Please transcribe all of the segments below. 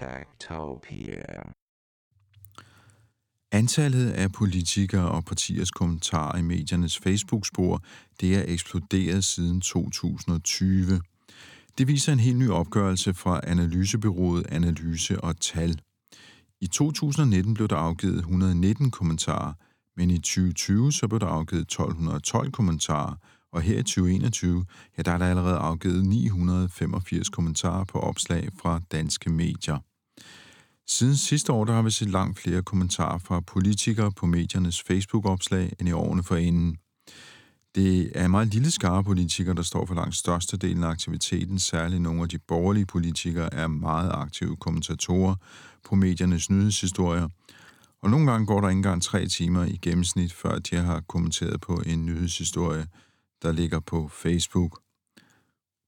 Techtopia. Antallet af politikere og partiers kommentarer i mediernes Facebook-spor, det er eksploderet siden 2020. Det viser en helt ny opgørelse fra analysebyrået Analyse og Tal. I 2019 blev der afgivet 119 kommentarer, men i 2020 så blev der afgivet 1212 kommentarer, og her i 2021, ja, der er der allerede afgivet 985 kommentarer på opslag fra danske medier. Siden sidste år, der har vi set langt flere kommentarer fra politikere på mediernes Facebook-opslag end i årene forinden. Det er en meget lille skare politikere, der står for langt størstedelen af aktiviteten. Særligt nogle af de borgerlige politikere er meget aktive kommentatorer på mediernes nyhedshistorier. Og nogle gange går der ikke engang tre timer i gennemsnit, før de har kommenteret på en nyhedshistorie, der ligger på Facebook.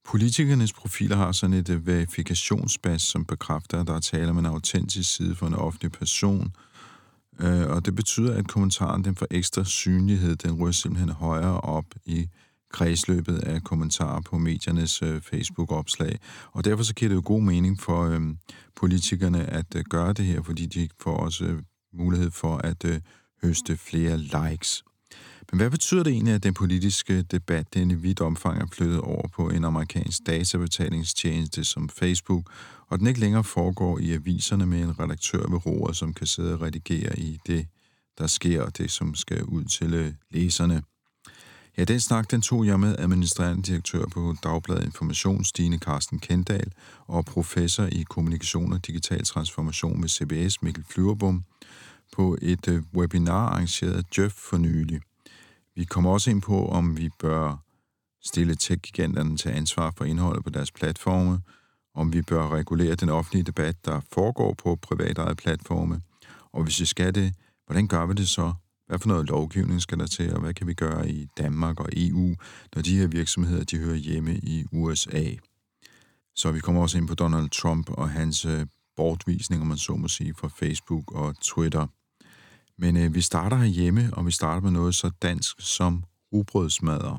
Politikernes profiler har sådan et øh, verifikationsbas, som bekræfter, at der er tale om en autentisk side for en offentlig person, øh, og det betyder, at kommentaren den får ekstra synlighed, den ryger simpelthen højere op i kredsløbet af kommentarer på mediernes øh, Facebook-opslag. Og derfor så giver det jo god mening for øh, politikerne at øh, gøre det her, fordi de får også øh, mulighed for at øh, høste flere likes. Men hvad betyder det egentlig, at den politiske debat den i vidt omfang er flyttet over på en amerikansk databetalingstjeneste som Facebook, og den ikke længere foregår i aviserne med en redaktør ved roret, som kan sidde og redigere i det, der sker, og det, som skal ud til øh, læserne? Ja, den snak, den tog jeg med administrerende direktør på Dagbladet Information, Stine Karsten Kendal, og professor i kommunikation og digital transformation ved CBS, Mikkel Flyverbom, på et øh, webinar arrangeret af Jeff for nylig. Vi kommer også ind på, om vi bør stille tech-giganterne til ansvar for indholdet på deres platforme, om vi bør regulere den offentlige debat, der foregår på privatejede platforme, og hvis vi skal det, hvordan gør vi det så? Hvad for noget lovgivning skal der til, og hvad kan vi gøre i Danmark og EU, når de her virksomheder de hører hjemme i USA? Så vi kommer også ind på Donald Trump og hans øh, bortvisning, om man så må sige, fra Facebook og Twitter. Men øh, vi starter herhjemme, og vi starter med noget så dansk som rugbrødsmadder.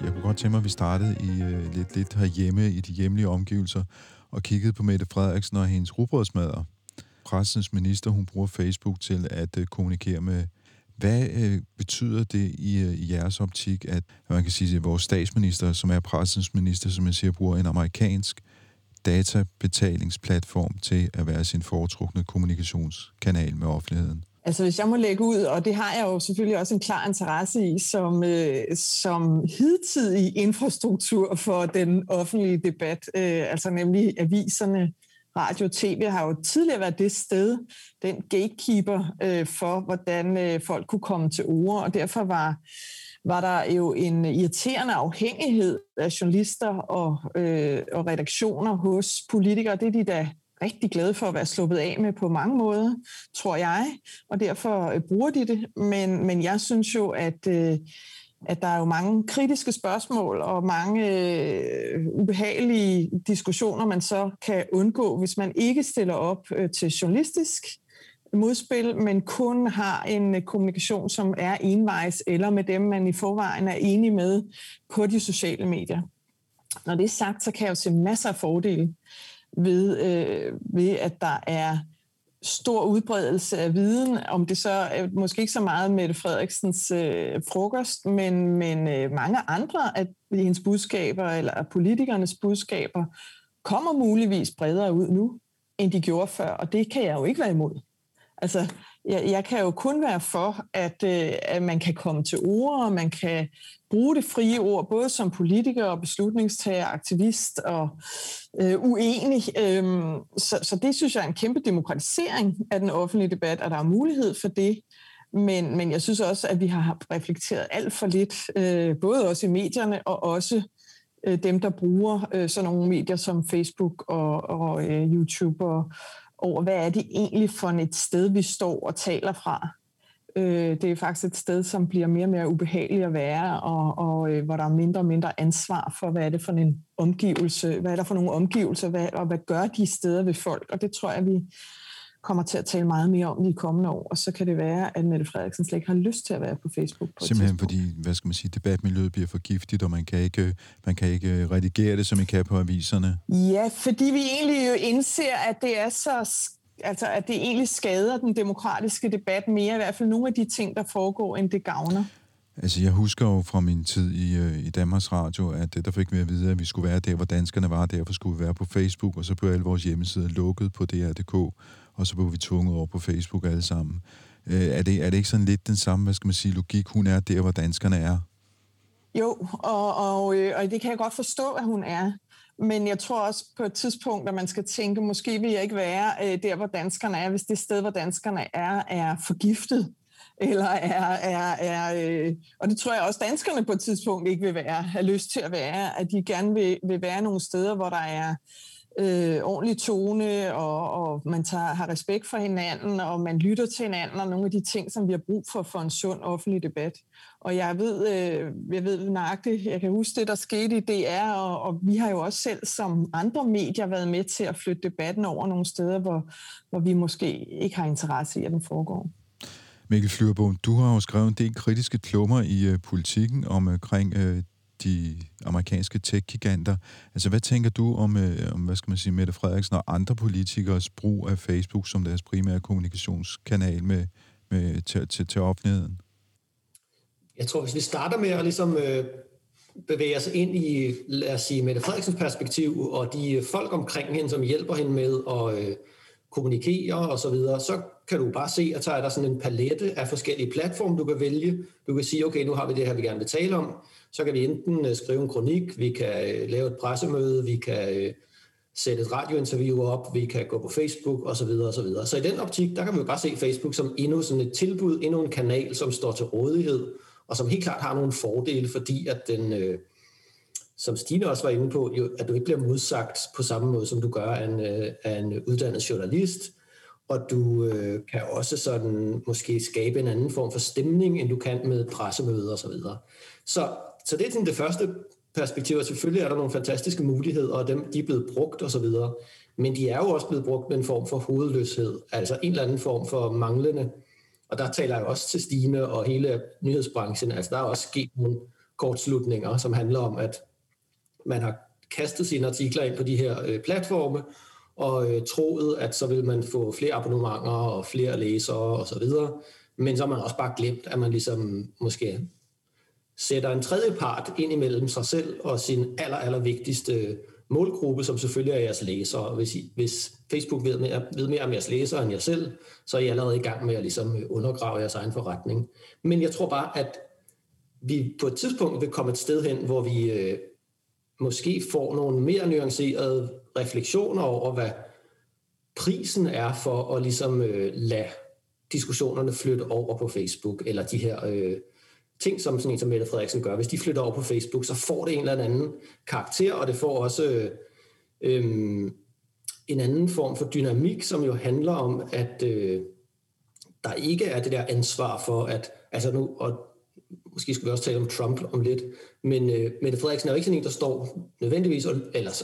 Jeg kunne godt tænke mig, at vi startede i øh, lidt, lidt herhjemme i de hjemlige omgivelser, og kiggede på Mette Frederiksen og hendes rugbrødsmadder. Pressens minister, hun bruger Facebook til at øh, kommunikere med hvad øh, betyder det i, øh, i jeres optik, at man kan sige, at vores statsminister, som er pressens minister, som jeg siger, bruger en amerikansk databetalingsplatform til at være sin foretrukne kommunikationskanal med offentligheden? Altså hvis jeg må lægge ud, og det har jeg jo selvfølgelig også en klar interesse i, som, øh, som hidtidig infrastruktur for den offentlige debat, øh, altså nemlig aviserne, radio og tv har jo tidligere været det sted, den gatekeeper øh, for, hvordan øh, folk kunne komme til ord, og derfor var var der jo en irriterende afhængighed af journalister og, øh, og redaktioner hos politikere. Det er de da rigtig glade for at være sluppet af med på mange måder, tror jeg, og derfor øh, bruger de det. Men, men jeg synes jo, at, øh, at der er jo mange kritiske spørgsmål og mange øh, ubehagelige diskussioner, man så kan undgå, hvis man ikke stiller op øh, til journalistisk modspil, men kun har en øh, kommunikation, som er envejs, eller med dem, man i forvejen er enig med på de sociale medier. Når det er sagt, så kan jeg jo se masser af fordele ved, øh, ved at der er stor udbredelse af viden, om det så er måske ikke så meget med Frederiksens øh, frokost, men, men øh, mange andre af hendes budskaber, eller politikernes budskaber, kommer muligvis bredere ud nu, end de gjorde før, og det kan jeg jo ikke være imod. Altså, jeg, jeg kan jo kun være for, at, øh, at man kan komme til ord, og man kan bruge det frie ord, både som politiker og beslutningstager, aktivist og øh, uenig. Øhm, så, så det synes jeg er en kæmpe demokratisering af den offentlige debat, at der er mulighed for det. Men, men jeg synes også, at vi har reflekteret alt for lidt, øh, både også i medierne og også øh, dem, der bruger øh, sådan nogle medier som Facebook og, og øh, YouTube, og, over hvad er det egentlig for et sted, vi står og taler fra. Øh, det er faktisk et sted, som bliver mere og mere ubehageligt at være, og, og øh, hvor der er mindre og mindre ansvar for, hvad er det for en omgivelse, hvad er der for nogle omgivelser, hvad, og hvad gør de steder ved folk. Og det tror jeg, vi kommer til at tale meget mere om i de kommende år, og så kan det være, at Mette Frederiksen slet ikke har lyst til at være på Facebook. På Simpelthen fordi, hvad skal man sige, debatmiljøet bliver for giftigt, og man kan ikke, man kan ikke redigere det, som I kan på aviserne. Ja, fordi vi egentlig jo indser, at det er så altså at det egentlig skader den demokratiske debat mere, i hvert fald nogle af de ting, der foregår, end det gavner. Altså, jeg husker jo fra min tid i, øh, i Danmarks Radio, at der fik vi at vide, at vi skulle være der, hvor danskerne var, derfor skulle vi være på Facebook, og så blev alle vores hjemmesider lukket på DR.dk, og så blev vi tvunget over på Facebook alle sammen. Øh, er, det, er det ikke sådan lidt den samme, hvad skal man sige, logik, hun er der, hvor danskerne er? Jo, og, og, øh, og det kan jeg godt forstå, at hun er. Men jeg tror også på et tidspunkt, at man skal tænke, måske vil jeg ikke være øh, der, hvor danskerne er, hvis det sted, hvor danskerne er, er forgiftet. Eller er, er, er øh, og det tror jeg også danskerne på et tidspunkt ikke vil være, have lyst til at være, at de gerne vil, vil være nogle steder, hvor der er øh, øh, ordentlig tone, og, og man tager, har respekt for hinanden, og man lytter til hinanden, og nogle af de ting, som vi har brug for for en sund offentlig debat. Og jeg ved, øh, jeg ved nøjagtigt, jeg kan huske det, der skete i DR, og, og vi har jo også selv som andre medier været med til at flytte debatten over nogle steder, hvor, hvor vi måske ikke har interesse i, at den foregår. Mikkel Flyverbom, du har jo skrevet en del kritiske klummer i øh, politikken omkring øh, de amerikanske tech-giganter. Altså, hvad tænker du om, øh, om hvad skal man sige, Mette Frederiksen og andre politikers brug af Facebook som deres primære kommunikationskanal med, med, til, til, til offentligheden? Jeg tror, hvis vi starter med at ligesom, øh, bevæge os ind i, lad os sige, Mette Frederiksens perspektiv, og de folk omkring hende, som hjælper hende med at øh, kommunikere og så videre, så kan du bare se, at der er der sådan en palette af forskellige platforme, du kan vælge. Du kan sige, okay, nu har vi det her, vi gerne vil tale om. Så kan vi enten øh, skrive en kronik, vi kan øh, lave et pressemøde, vi kan øh, sætte et radiointerview op, vi kan gå på Facebook osv. Så, videre. så i den optik, der kan vi jo bare se Facebook som endnu sådan et tilbud, endnu en kanal, som står til rådighed og som helt klart har nogle fordele, fordi at den, øh, som Stine også var inde på, jo, at du ikke bliver modsagt på samme måde, som du gør af en, øh, af en uddannet journalist, og du øh, kan også sådan måske skabe en anden form for stemning, end du kan med pressemøder osv. Så, så, så det er sådan det første perspektiv, og selvfølgelig er der nogle fantastiske muligheder, og dem, de er blevet brugt osv., men de er jo også blevet brugt med en form for hovedløshed, altså en eller anden form for manglende og der taler jeg også til Stine og hele nyhedsbranchen. Altså der er også sket nogle kortslutninger, som handler om, at man har kastet sine artikler ind på de her øh, platforme, og øh, troet, at så vil man få flere abonnementer og flere læsere osv. Men så har man også bare glemt, at man ligesom måske sætter en tredje part ind imellem sig selv og sin aller, aller vigtigste målgruppe, som selvfølgelig er jeres læsere. Hvis, I, hvis Facebook ved mere, ved mere om jeres læsere end jer selv, så er I allerede i gang med at ligesom øh, undergrave jeres egen forretning. Men jeg tror bare, at vi på et tidspunkt vil komme et sted hen, hvor vi øh, måske får nogle mere nuancerede refleksioner over, hvad prisen er for at ligesom øh, lade diskussionerne flytte over på Facebook, eller de her øh, ting, som sådan en som Mette Frederiksen gør, hvis de flytter over på Facebook, så får det en eller anden karakter, og det får også øh, øh, en anden form for dynamik, som jo handler om, at øh, der ikke er det der ansvar for, at, altså nu, og måske skal vi også tale om Trump om lidt, men øh, Mette Frederiksen er jo ikke sådan en, der står nødvendigvis, eller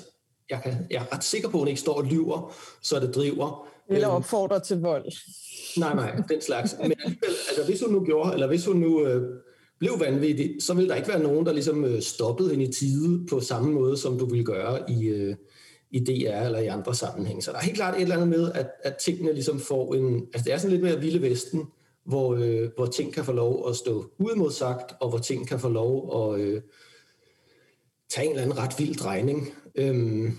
jeg, kan, jeg er ret sikker på, at hun ikke står og lyver, så det driver. Eller øhm, opfordrer til vold. Nej, nej, den slags. Men altså, hvis hun nu gjorde, eller hvis hun nu øh, blev vanvittig, så vil der ikke være nogen, der ligesom øh, stoppede hende i tide på samme måde, som du ville gøre i, øh, i DR eller i andre sammenhænge. Så der er helt klart et eller andet med, at, at tingene ligesom får en... Altså det er sådan lidt mere vilde vesten, hvor, øh, hvor ting kan få lov at stå uimodsagt, og hvor ting kan få lov at øh, tage en eller anden ret vild drejning. Øhm,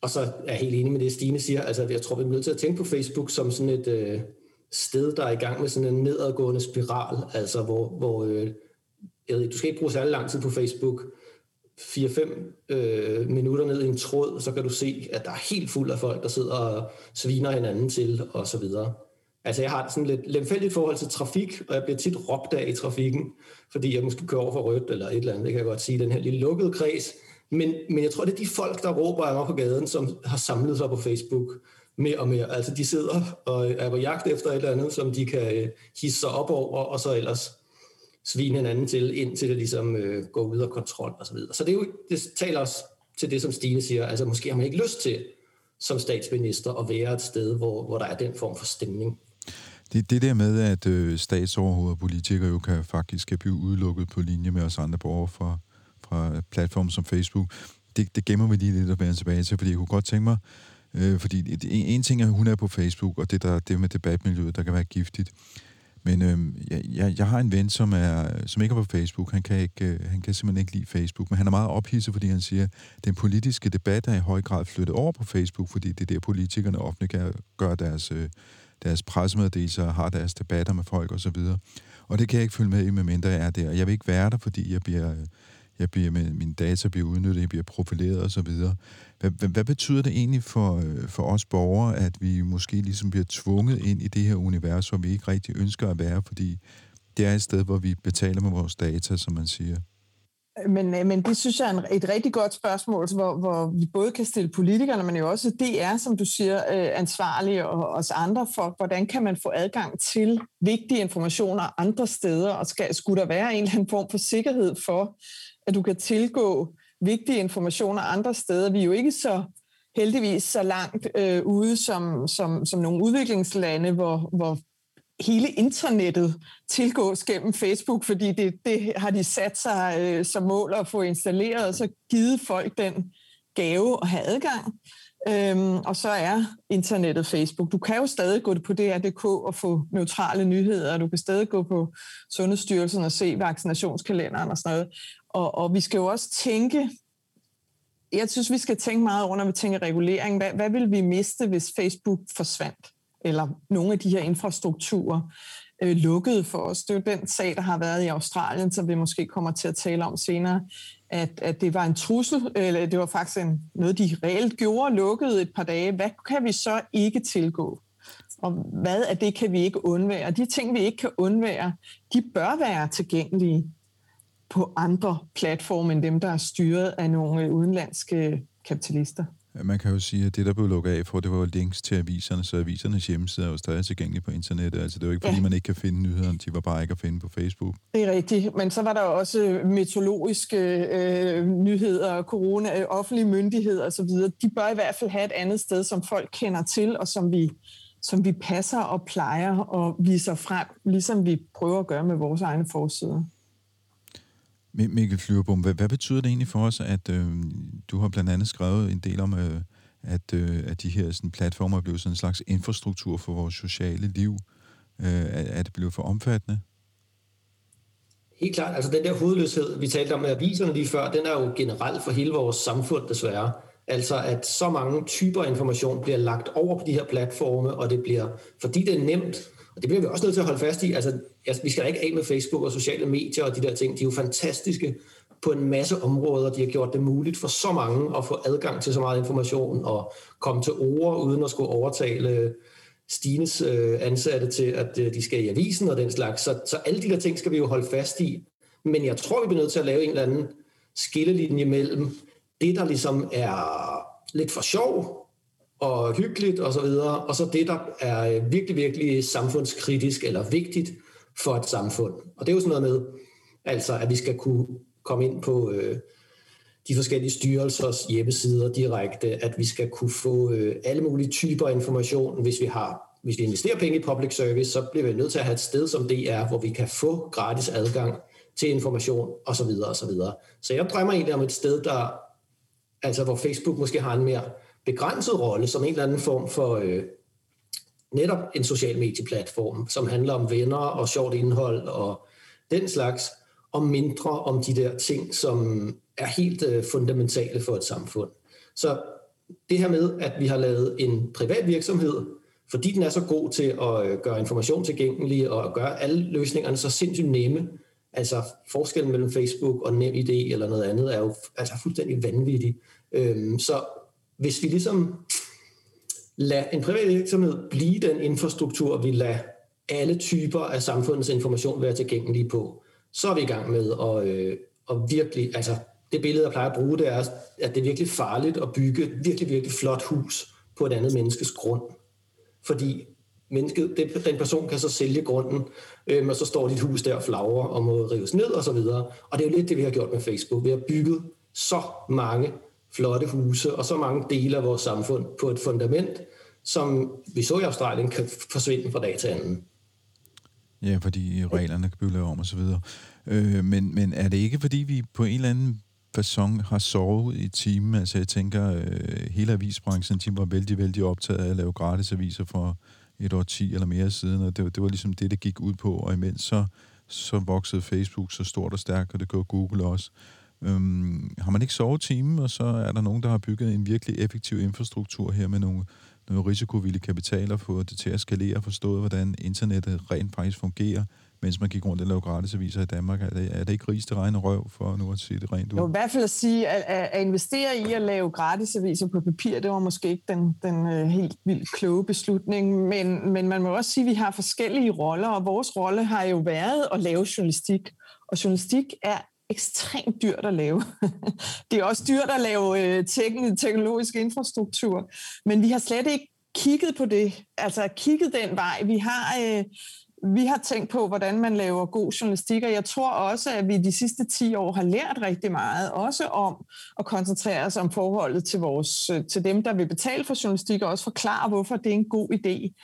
og så er jeg helt enig med det, Stine siger. Altså, jeg tror, vi er nødt til at tænke på Facebook som sådan et, øh, sted, der er i gang med sådan en nedadgående spiral, altså hvor, hvor øh, jeg ved, du skal ikke bruge særlig lang tid på Facebook, 4-5 øh, minutter ned i en tråd, så kan du se, at der er helt fuld af folk, der sidder og sviner hinanden til, og så videre. Altså jeg har sådan lidt lemfældigt forhold til trafik, og jeg bliver tit råbt af i trafikken, fordi jeg måske kører over for rødt eller et eller andet, det kan jeg godt sige, den her lille lukkede kreds. Men, men jeg tror, det er de folk, der råber af mig på gaden, som har samlet sig på Facebook mere og mere. Altså de sidder og er på jagt efter et eller andet, som de kan øh, hisse sig op over, og så ellers svine hinanden til, indtil det ligesom øh, går ud af kontrol og så videre. Så det, er jo, det taler os til det, som Stine siger. Altså måske har man ikke lyst til som statsminister at være et sted, hvor, hvor der er den form for stemning. Det, det der med, at øh, statsoverhoveder og politikere jo kan faktisk kan blive udelukket på linje med os andre borgere fra, fra platforme som Facebook, det, det gemmer vi lige lidt at vende tilbage til, fordi jeg kunne godt tænke mig, øh, fordi en, en ting er, at hun er på Facebook, og det der det med debatmiljøet, der kan være giftigt. Men øh, jeg, jeg jeg har en ven, som, er, som ikke er på Facebook. Han kan, ikke, øh, han kan simpelthen ikke lide Facebook, men han er meget ophidset, fordi han siger, at den politiske debat er i høj grad flyttet over på Facebook, fordi det er der, politikerne offentligt kan gøre deres, øh, deres pressemeddelelser har deres debatter med folk osv. Og, og det kan jeg ikke følge med i, medmindre jeg er der. Jeg vil ikke være der, fordi jeg bliver jeg bliver med, mine data bliver udnyttet, jeg bliver profileret osv. Hvad, hvad, hvad betyder det egentlig for, øh, for os borgere, at vi måske ligesom bliver tvunget ind i det her univers, hvor vi ikke rigtig ønsker at være, fordi det er et sted, hvor vi betaler med vores data, som man siger? Men, øh, men det synes jeg er et rigtig godt spørgsmål, hvor, hvor vi både kan stille politikerne, men jo også DR, som du siger, øh, ansvarlige og os andre for, hvordan kan man få adgang til vigtige informationer andre steder, og skal, skulle der være en eller anden form for sikkerhed for, at du kan tilgå vigtige informationer andre steder. Vi er jo ikke så heldigvis så langt øh, ude som, som, som nogle udviklingslande, hvor, hvor hele internettet tilgås gennem Facebook, fordi det, det har de sat sig øh, som mål at få installeret, og så givet folk den gave at have adgang. Øhm, og så er internettet Facebook. Du kan jo stadig gå på DR.dk og få neutrale nyheder, du kan stadig gå på Sundhedsstyrelsen og se vaccinationskalenderen og sådan noget. Og, og vi skal jo også tænke, jeg synes, vi skal tænke meget over, når vi tænker regulering. Hvad, hvad vil vi miste, hvis Facebook forsvandt? Eller nogle af de her infrastrukturer øh, lukkede for os. Det er jo den sag, der har været i Australien, som vi måske kommer til at tale om senere, at, at det var en trussel, eller det var faktisk en, noget, de reelt gjorde, lukkede et par dage. Hvad kan vi så ikke tilgå? Og hvad af det kan vi ikke undvære? De ting, vi ikke kan undvære, de bør være tilgængelige på andre platforme end dem, der er styret af nogle udenlandske kapitalister. Man kan jo sige, at det, der blev lukket af for, det var links til aviserne, så avisernes hjemmeside er jo stadig tilgængelige på internettet. Altså, det er jo ikke, fordi ja. man ikke kan finde nyhederne, de var bare ikke at finde på Facebook. Det er rigtigt, men så var der også meteorologiske øh, nyheder, corona, øh, offentlige myndigheder osv. De bør i hvert fald have et andet sted, som folk kender til, og som vi, som vi passer og plejer og viser frem, ligesom vi prøver at gøre med vores egne forsider. Mikkel Flyverbom, hvad, hvad betyder det egentlig for os, at øh, du har blandt andet skrevet en del om, øh, at, øh, at de her sådan, platformer er blevet sådan en slags infrastruktur for vores sociale liv? Øh, er, er det blevet for omfattende? Helt klart. Altså den der hovedløshed, vi talte om med aviserne lige før, den er jo generelt for hele vores samfund desværre. Altså at så mange typer information bliver lagt over på de her platforme, og det bliver, fordi det er nemt, og det bliver vi også nødt til at holde fast i. Altså, vi skal da ikke af med Facebook og sociale medier og de der ting. De er jo fantastiske på en masse områder. De har gjort det muligt for så mange at få adgang til så meget information og komme til ord uden at skulle overtale Stines øh, ansatte til, at øh, de skal i avisen og den slags. Så, så alle de der ting skal vi jo holde fast i. Men jeg tror, vi bliver nødt til at lave en eller anden skillelinje mellem det, der ligesom er lidt for sjov, og hyggeligt og så videre, og så det, der er øh, virkelig, virkelig samfundskritisk eller vigtigt for et samfund. Og det er jo sådan noget med, altså at vi skal kunne komme ind på øh, de forskellige styrelsers hjemmesider direkte, at vi skal kunne få øh, alle mulige typer information, hvis vi har hvis vi investerer penge i public service, så bliver vi nødt til at have et sted som DR, hvor vi kan få gratis adgang til information osv. Så, videre, og så, videre. så jeg drømmer egentlig om et sted, der, altså hvor Facebook måske har en mere begrænset rolle som en eller anden form for øh, netop en social medieplatform, som handler om venner og sjovt indhold og den slags, og mindre om de der ting, som er helt øh, fundamentale for et samfund. Så det her med, at vi har lavet en privat virksomhed fordi den er så god til at øh, gøre information tilgængelig og gøre alle løsningerne så sindssygt nemme. Altså forskellen mellem Facebook og NemID eller noget andet er jo altså fuldstændig vanvittig. Øhm, så hvis vi ligesom lader en privat virksomhed blive den infrastruktur, vi lader alle typer af samfundets information være tilgængelige på, så er vi i gang med at, øh, at virkelig, altså det billede, jeg plejer at bruge, det er, at det er virkelig farligt at bygge et virkelig, virkelig flot hus på et andet menneskes grund. Fordi mennesket, det, den person kan så sælge grunden, øhm, og så står dit hus der og flagrer og må rives ned og så videre. Og det er jo lidt det, vi har gjort med Facebook. Vi har bygget så mange flotte huse og så mange dele af vores samfund på et fundament, som vi så i Australien kan forsvinde fra dag til anden. Ja, fordi reglerne kan blive lavet om og så videre. Øh, men, men er det ikke, fordi vi på en eller anden fasong har sovet i timen? Altså jeg tænker, øh, hele avisbranchen, de var vældig, vældig optaget af at lave gratis aviser for et år ti eller mere siden, og det, det var ligesom det, det gik ud på, og imens så, så voksede Facebook så stort og stærkt, og det gør Google også. Øhm, har man ikke sovet timen, og så er der nogen, der har bygget en virkelig effektiv infrastruktur her med nogle, nogle risikovillig kapitaler, fået det til at skalere og forstået, hvordan internettet rent faktisk fungerer, mens man gik rundt og lavede gratisaviser i Danmark. Er det, er det ikke rigeste regn og røv, for nu at sige det rent ud? Jo, i hvert fald at sige, at, at, investere i at lave gratisaviser på papir, det var måske ikke den, den øh, helt vildt kloge beslutning, men, men man må også sige, at vi har forskellige roller, og vores rolle har jo været at lave journalistik. Og journalistik er ekstremt dyrt at lave. det er også dyrt at lave øh, teknologisk infrastruktur, men vi har slet ikke kigget på det, altså kigget den vej. Vi har, øh, vi har tænkt på, hvordan man laver god journalistik, og jeg tror også, at vi de sidste 10 år har lært rigtig meget, også om at koncentrere os om forholdet til, vores, øh, til dem, der vil betale for journalistik, og også forklare, hvorfor det er en god idé.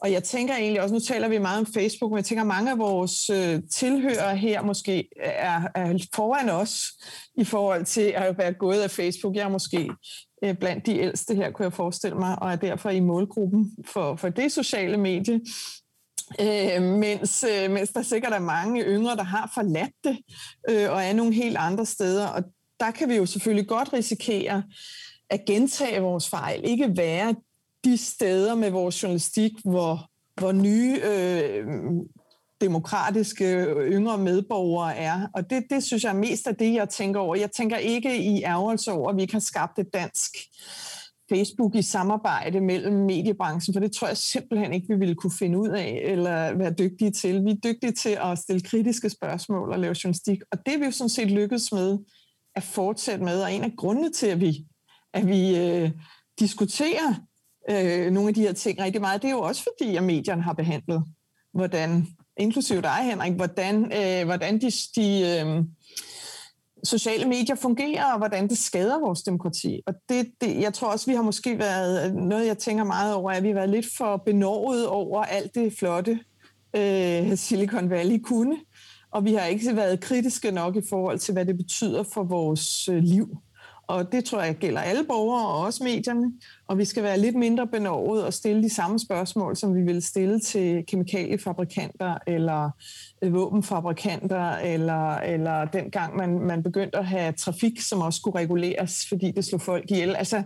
Og jeg tænker egentlig også, nu taler vi meget om Facebook, men jeg tænker, at mange af vores øh, tilhørere her måske er, er foran os i forhold til at være gået af Facebook. Jeg er måske øh, blandt de ældste her, kunne jeg forestille mig, og er derfor i målgruppen for, for det sociale medie. Øh, mens, øh, mens der sikkert er mange yngre, der har forladt det, øh, og er nogle helt andre steder. Og der kan vi jo selvfølgelig godt risikere at gentage vores fejl. Ikke være de steder med vores journalistik, hvor, hvor nye øh, demokratiske øh, yngre medborgere er. Og det, det synes jeg er mest af det, jeg tænker over. Jeg tænker ikke i ærgelse over, at vi ikke har skabt et dansk Facebook i samarbejde mellem mediebranchen, for det tror jeg simpelthen ikke, vi ville kunne finde ud af eller være dygtige til. Vi er dygtige til at stille kritiske spørgsmål og lave journalistik, og det er vi jo sådan set lykkedes med at fortsætte med, og en af grundene til, at vi, at vi øh, diskuterer øh, nogle af de her ting rigtig meget, det er jo også fordi, at medierne har behandlet, hvordan, inklusive dig, Henrik, hvordan, øh, hvordan de, de øh, sociale medier fungerer, og hvordan det skader vores demokrati. Og det, det, jeg tror også, vi har måske været, noget jeg tænker meget over, at vi har været lidt for benovet over alt det flotte, øh, Silicon Valley kunne, og vi har ikke været kritiske nok i forhold til, hvad det betyder for vores øh, liv. Og det tror jeg gælder alle borgere og også medierne. Og vi skal være lidt mindre benovet og stille de samme spørgsmål, som vi vil stille til kemikaliefabrikanter eller øh, våbenfabrikanter, eller, eller dengang man, man begyndte at have trafik, som også skulle reguleres, fordi det slog folk ihjel. Altså,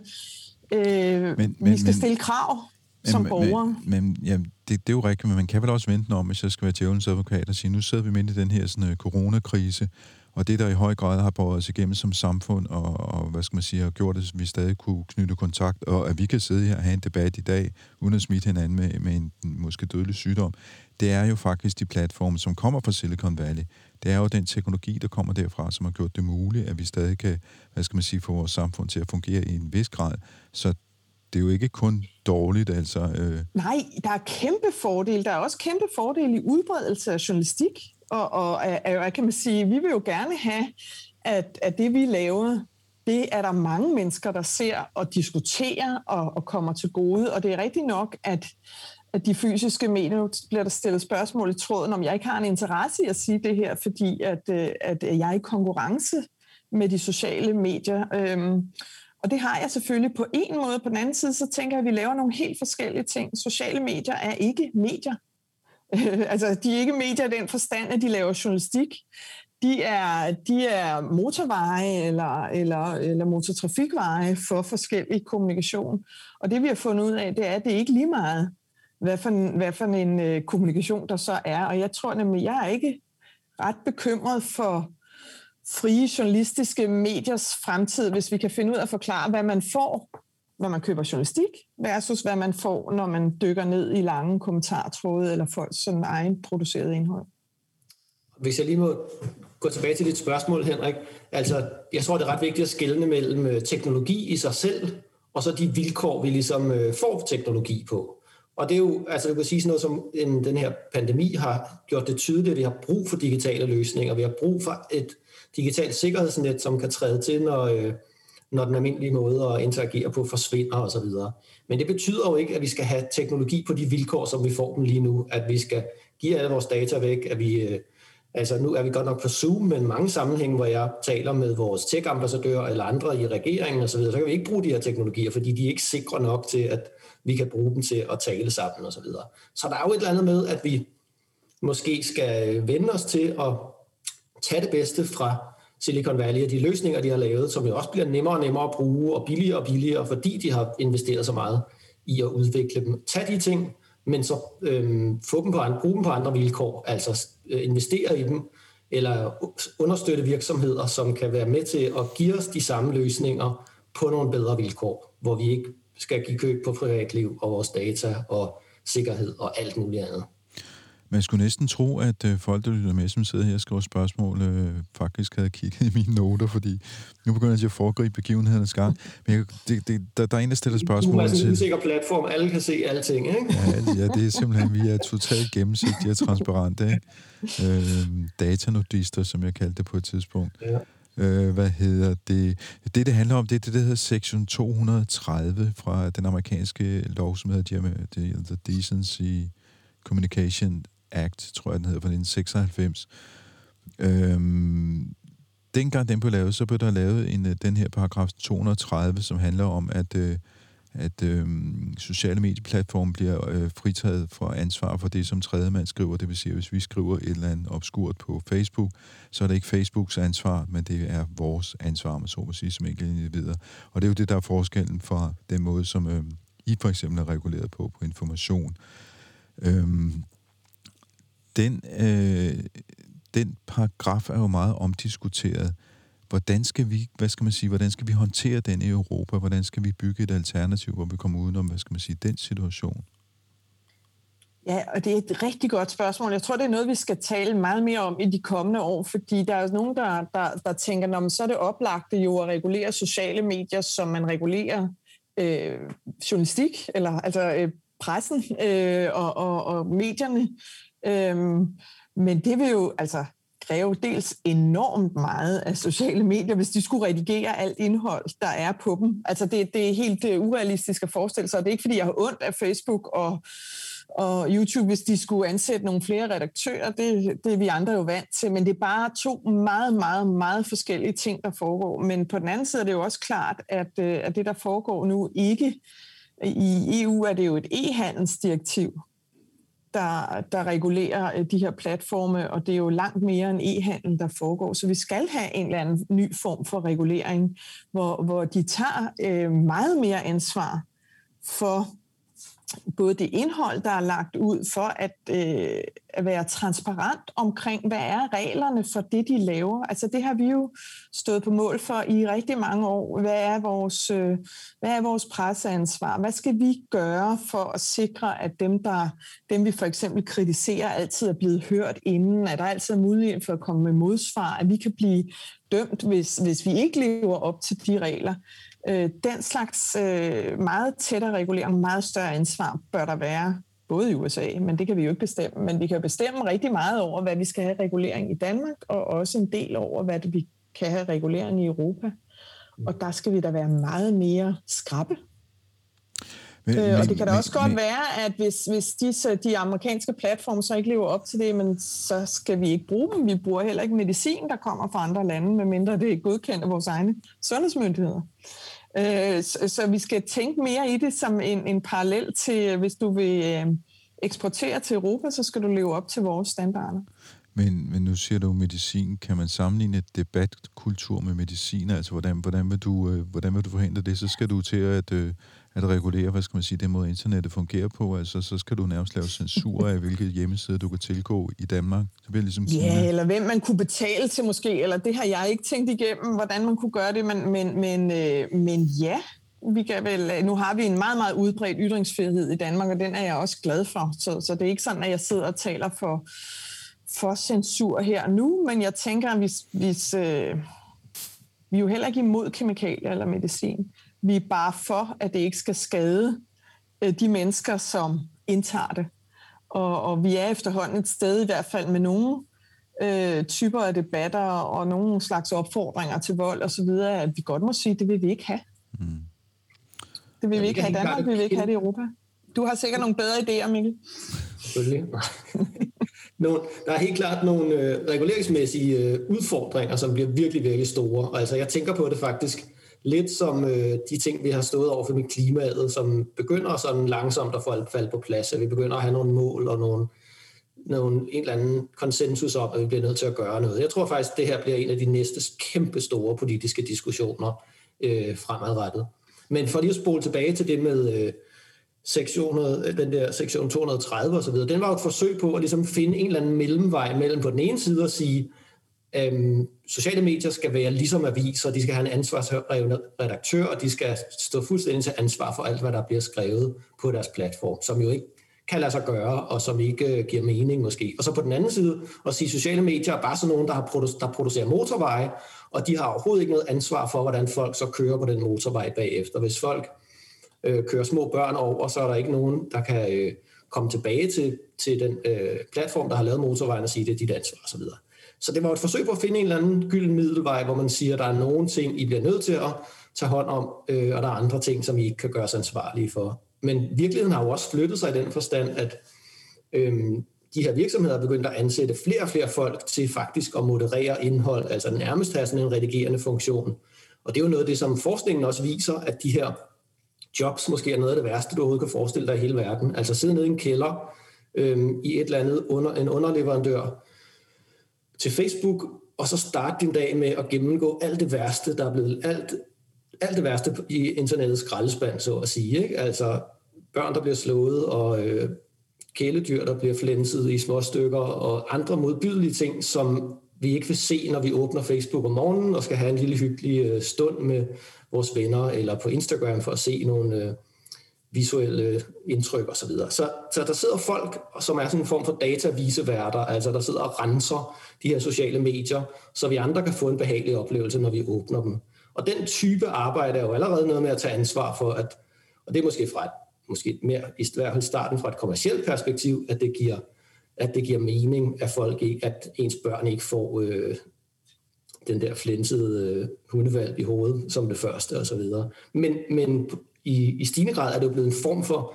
øh, men, men, vi skal stille krav som men, borgere. Men, men ja, det, det er jo rigtigt, men man kan vel også vente om, hvis jeg skal være djævelens advokat, og sige, nu sidder vi midt i den her sådan, uh, coronakrise, og det, der i høj grad har båret os igennem som samfund, og, og hvad skal man sige, har gjort, at vi stadig kunne knytte kontakt, og at vi kan sidde her og have en debat i dag, uden at smitte hinanden med, med en måske dødelig sygdom, det er jo faktisk de platforme, som kommer fra Silicon Valley. Det er jo den teknologi, der kommer derfra, som har gjort det muligt, at vi stadig kan, hvad skal man sige, få vores samfund til at fungere i en vis grad. Så det er jo ikke kun dårligt, altså. Øh... Nej, der er kæmpe fordele. Der er også kæmpe fordele i udbredelse af journalistik. Og, og hvad kan man sige, vi vil jo gerne have, at, at det vi laver, det er der mange mennesker, der ser og diskuterer og, og kommer til gode. Og det er rigtigt nok, at, at de fysiske medier, nu bliver der stillet spørgsmål i tråden, om jeg ikke har en interesse i at sige det her, fordi at, øh, at jeg er i konkurrence med de sociale medier. Øhm, og det har jeg selvfølgelig på en måde. På den anden side, så tænker jeg, at vi laver nogle helt forskellige ting. Sociale medier er ikke medier. altså, de er ikke medier i den forstand, at de laver journalistik. De er, de er motorveje eller, eller, eller motortrafikveje for forskellig kommunikation. Og det vi har fundet ud af, det er, at det er ikke lige meget, hvad for en, hvad for en øh, kommunikation der så er. Og jeg tror nemlig, jeg er ikke ret bekymret for frie journalistiske mediers fremtid, hvis vi kan finde ud af at forklare, hvad man får, når man køber journalistik, versus hvad man får, når man dykker ned i lange kommentartråde eller folk sådan egen produceret indhold. Hvis jeg lige må gå tilbage til dit spørgsmål, Henrik. Altså, jeg tror, det er ret vigtigt at skelne mellem øh, teknologi i sig selv, og så de vilkår, vi ligesom øh, får teknologi på. Og det er jo, altså du kan sige sådan noget som, en, den her pandemi har gjort det tydeligt, at vi har brug for digitale løsninger. Vi har brug for et digitalt sikkerhedsnet, som kan træde til, når, øh, når den almindelige måde at interagere på forsvinder osv. Men det betyder jo ikke, at vi skal have teknologi på de vilkår, som vi får dem lige nu. At vi skal give alle vores data væk, at vi... Øh, altså nu er vi godt nok på Zoom, men mange sammenhænge, hvor jeg taler med vores tech-ambassadører eller andre i regeringen osv., så, så kan vi ikke bruge de her teknologier, fordi de er ikke sikre nok til, at vi kan bruge dem til at tale sammen osv. Så, videre. så der er jo et eller andet med, at vi måske skal vende os til at tage det bedste fra Silicon Valley og de løsninger, de har lavet, som jo også bliver nemmere og nemmere at bruge og billigere og billigere, fordi de har investeret så meget i at udvikle dem. Tag de ting, men så øhm, få dem på andre, bruge dem på andre vilkår, altså øh, investere i dem, eller understøtte virksomheder, som kan være med til at give os de samme løsninger på nogle bedre vilkår, hvor vi ikke skal give køb på privatliv og vores data og sikkerhed og alt muligt andet. Man skulle næsten tro, at øh, folk, der lytter med, som sidder her og skriver spørgsmål, øh, faktisk havde kigget i mine noter, fordi nu begynder jeg at foregribe begivenhedernes gang. Men jeg, det, det, der, der er en, der stiller spørgsmål til... Du er en usikker platform, alle kan se alting, ikke? ja, ja, det er simpelthen, vi er totalt gennemsigtige og transparente, ikke? Øh, datanodister, som jeg kaldte det på et tidspunkt. Ja. Øh, hvad hedder det? Det, det handler om, det er det, der hedder Section 230 fra den amerikanske lov, som hedder The Decency Communication Act, tror jeg, den hedder, fra 1996. Øhm, dengang den blev lavet, så blev der lavet en, øh, den her paragraf 230, som handler om, at, øh, at øh, sociale medieplatforme bliver øh, fritaget for ansvar for det, som tredjemand skriver. Det vil sige, at hvis vi skriver et eller andet obskurt på Facebook, så er det ikke Facebooks ansvar, men det er vores ansvar, man så må sige, som enkelte individer. Og det er jo det, der er forskellen fra den måde, som øh, I for eksempel er reguleret på, på information. Øhm, den, øh, den paragraf er jo meget omdiskuteret. Hvordan skal vi, hvad skal man sige, hvordan skal vi håndtere den i Europa? Hvordan skal vi bygge et alternativ, hvor vi kommer udenom, hvad skal man sige, den situation? Ja, og det er et rigtig godt spørgsmål. Jeg tror, det er noget, vi skal tale meget mere om i de kommende år, fordi der er nogen, der, der, der tænker, at så er det oplagte jo at regulere sociale medier, som man regulerer øh, journalistik, eller altså øh, pressen øh, og, og, og medierne. Øhm, men det vil jo altså kræve dels enormt meget af sociale medier, hvis de skulle redigere alt indhold, der er på dem. Altså det, det er helt uh, urealistisk at forestille sig, og det er ikke, fordi jeg har ondt af Facebook og, og YouTube, hvis de skulle ansætte nogle flere redaktører. Det, det er vi andre jo vant til, men det er bare to meget, meget, meget forskellige ting, der foregår. Men på den anden side er det jo også klart, at, øh, at det, der foregår nu, ikke i EU er det jo et e-handelsdirektiv, der, der regulerer øh, de her platforme, og det er jo langt mere end e-handel, der foregår. Så vi skal have en eller anden ny form for regulering, hvor, hvor de tager øh, meget mere ansvar for både det indhold, der er lagt ud for at, øh, at være transparent omkring, hvad er reglerne for det, de laver. Altså det har vi jo stået på mål for i rigtig mange år. Hvad er vores, øh, hvad er vores presseansvar? Hvad skal vi gøre for at sikre, at dem, der, dem vi for eksempel kritiserer, altid er blevet hørt inden? At der altid er mulighed for at komme med modsvar? At vi kan blive dømt, hvis, hvis vi ikke lever op til de regler? Øh, den slags øh, meget tættere regulering, meget større ansvar bør der være, både i USA, men det kan vi jo ikke bestemme, men vi kan bestemme rigtig meget over, hvad vi skal have regulering i Danmark, og også en del over, hvad vi kan have regulering i Europa. Og der skal vi da være meget mere skrappe. Men, øh, og det kan da men, også godt men, være, at hvis, hvis disse, de amerikanske platforme så ikke lever op til det, men så skal vi ikke bruge dem. Vi bruger heller ikke medicin, der kommer fra andre lande, medmindre det er godkendt af vores egne sundhedsmyndigheder. Øh, så, så vi skal tænke mere i det som en, en parallel til, øh, hvis du vil øh, eksportere til Europa, så skal du leve op til vores standarder. Men, men nu siger du medicin. Kan man sammenligne et debatkultur med medicin? Altså, hvordan, hvordan, vil du, øh, hvordan vil du forhindre det? Så skal du til at, øh, at regulere, hvad skal man sige, den måde internettet fungerer på. Altså, så skal du nærmest lave censur af, hvilke hjemmesider du kan tilgå i Danmark. Det bliver ligesom ja, eller hvem man kunne betale til måske, eller det har jeg ikke tænkt igennem, hvordan man kunne gøre det, men, men, men, øh, men ja, vi kan vel, nu har vi en meget, meget udbredt ytringsfrihed i Danmark, og den er jeg også glad for. Så, så det er ikke sådan, at jeg sidder og taler for, for censur her nu, men jeg tænker, at hvis, hvis øh, vi er jo heller ikke imod kemikalier eller medicin. Vi er bare for, at det ikke skal skade øh, de mennesker, som indtager det. Og, og vi er efterhånden et sted i hvert fald med nogle øh, typer af debatter og nogle slags opfordringer til vold osv., at vi godt må sige, at det vil vi ikke have. Mm. Det vil ja, vi ikke have i Danmark, det vil vi ikke have det i Europa. Du har sikkert nogle bedre idéer, Mikkel. Selvfølgelig. nogle, der er helt klart nogle øh, reguleringsmæssige øh, udfordringer, som bliver virkelig, virkelig store. Altså, jeg tænker på det faktisk lidt som øh, de ting, vi har stået over for med klimaet, som begynder sådan langsomt at falde på plads, at vi begynder at have nogle mål og nogle, nogle, en eller anden konsensus om, at vi bliver nødt til at gøre noget. Jeg tror faktisk, at det her bliver en af de næste kæmpe store politiske diskussioner øh, fremadrettet. Men for lige at spole tilbage til det med øh, sektion, den der sektion 230 osv., den var jo et forsøg på at ligesom finde en eller anden mellemvej mellem på den ene side at sige, øhm, sociale medier skal være ligesom aviser, de skal have en ansvarsrevne redaktør, og de skal stå fuldstændig til ansvar for alt, hvad der bliver skrevet på deres platform, som jo ikke kan lade sig gøre, og som ikke øh, giver mening måske. Og så på den anden side, at sige, at sociale medier er bare sådan nogen, der, har produ- der producerer motorveje, og de har overhovedet ikke noget ansvar for, hvordan folk så kører på den motorvej bagefter. Hvis folk øh, kører små børn over, så er der ikke nogen, der kan øh, komme tilbage til, til den øh, platform, der har lavet motorvejen og sige, det er dit ansvar osv. Så det var et forsøg på at finde en eller anden gylden middelvej, hvor man siger, at der er nogle ting, I bliver nødt til at tage hånd om, øh, og der er andre ting, som I ikke kan gøre sig ansvarlige for. Men virkeligheden har jo også flyttet sig i den forstand, at øh, de her virksomheder er begyndt at ansætte flere og flere folk til faktisk at moderere indhold, altså nærmest have sådan en redigerende funktion. Og det er jo noget af det, som forskningen også viser, at de her jobs måske er noget af det værste, du overhovedet kan forestille dig i hele verden. Altså sidde nede i en kælder øh, i et eller andet under, en underleverandør til Facebook, og så starte din dag med at gennemgå alt det værste, der er blevet alt, alt det værste i internettets skraldespand, så at sige. Ikke? Altså børn, der bliver slået, og øh, kæledyr, der bliver flænset i små stykker, og andre modbydelige ting, som vi ikke vil se, når vi åbner Facebook om morgenen og skal have en lille hyggelig øh, stund med vores venner, eller på Instagram for at se nogle øh, visuelle indtryk osv. Så, videre. så, så der sidder folk, som er sådan en form for dataviseværter, altså der sidder og renser de her sociale medier, så vi andre kan få en behagelig oplevelse, når vi åbner dem. Og den type arbejde er jo allerede noget med at tage ansvar for, at, og det er måske fra et, måske mere, i hvert fald starten fra et kommersielt perspektiv, at det giver, at det giver mening, at folk ikke, at ens børn ikke får øh, den der flænsede øh, hundevalg i hovedet som det første og så videre. Men, men i, i stigende grad er det jo blevet en form for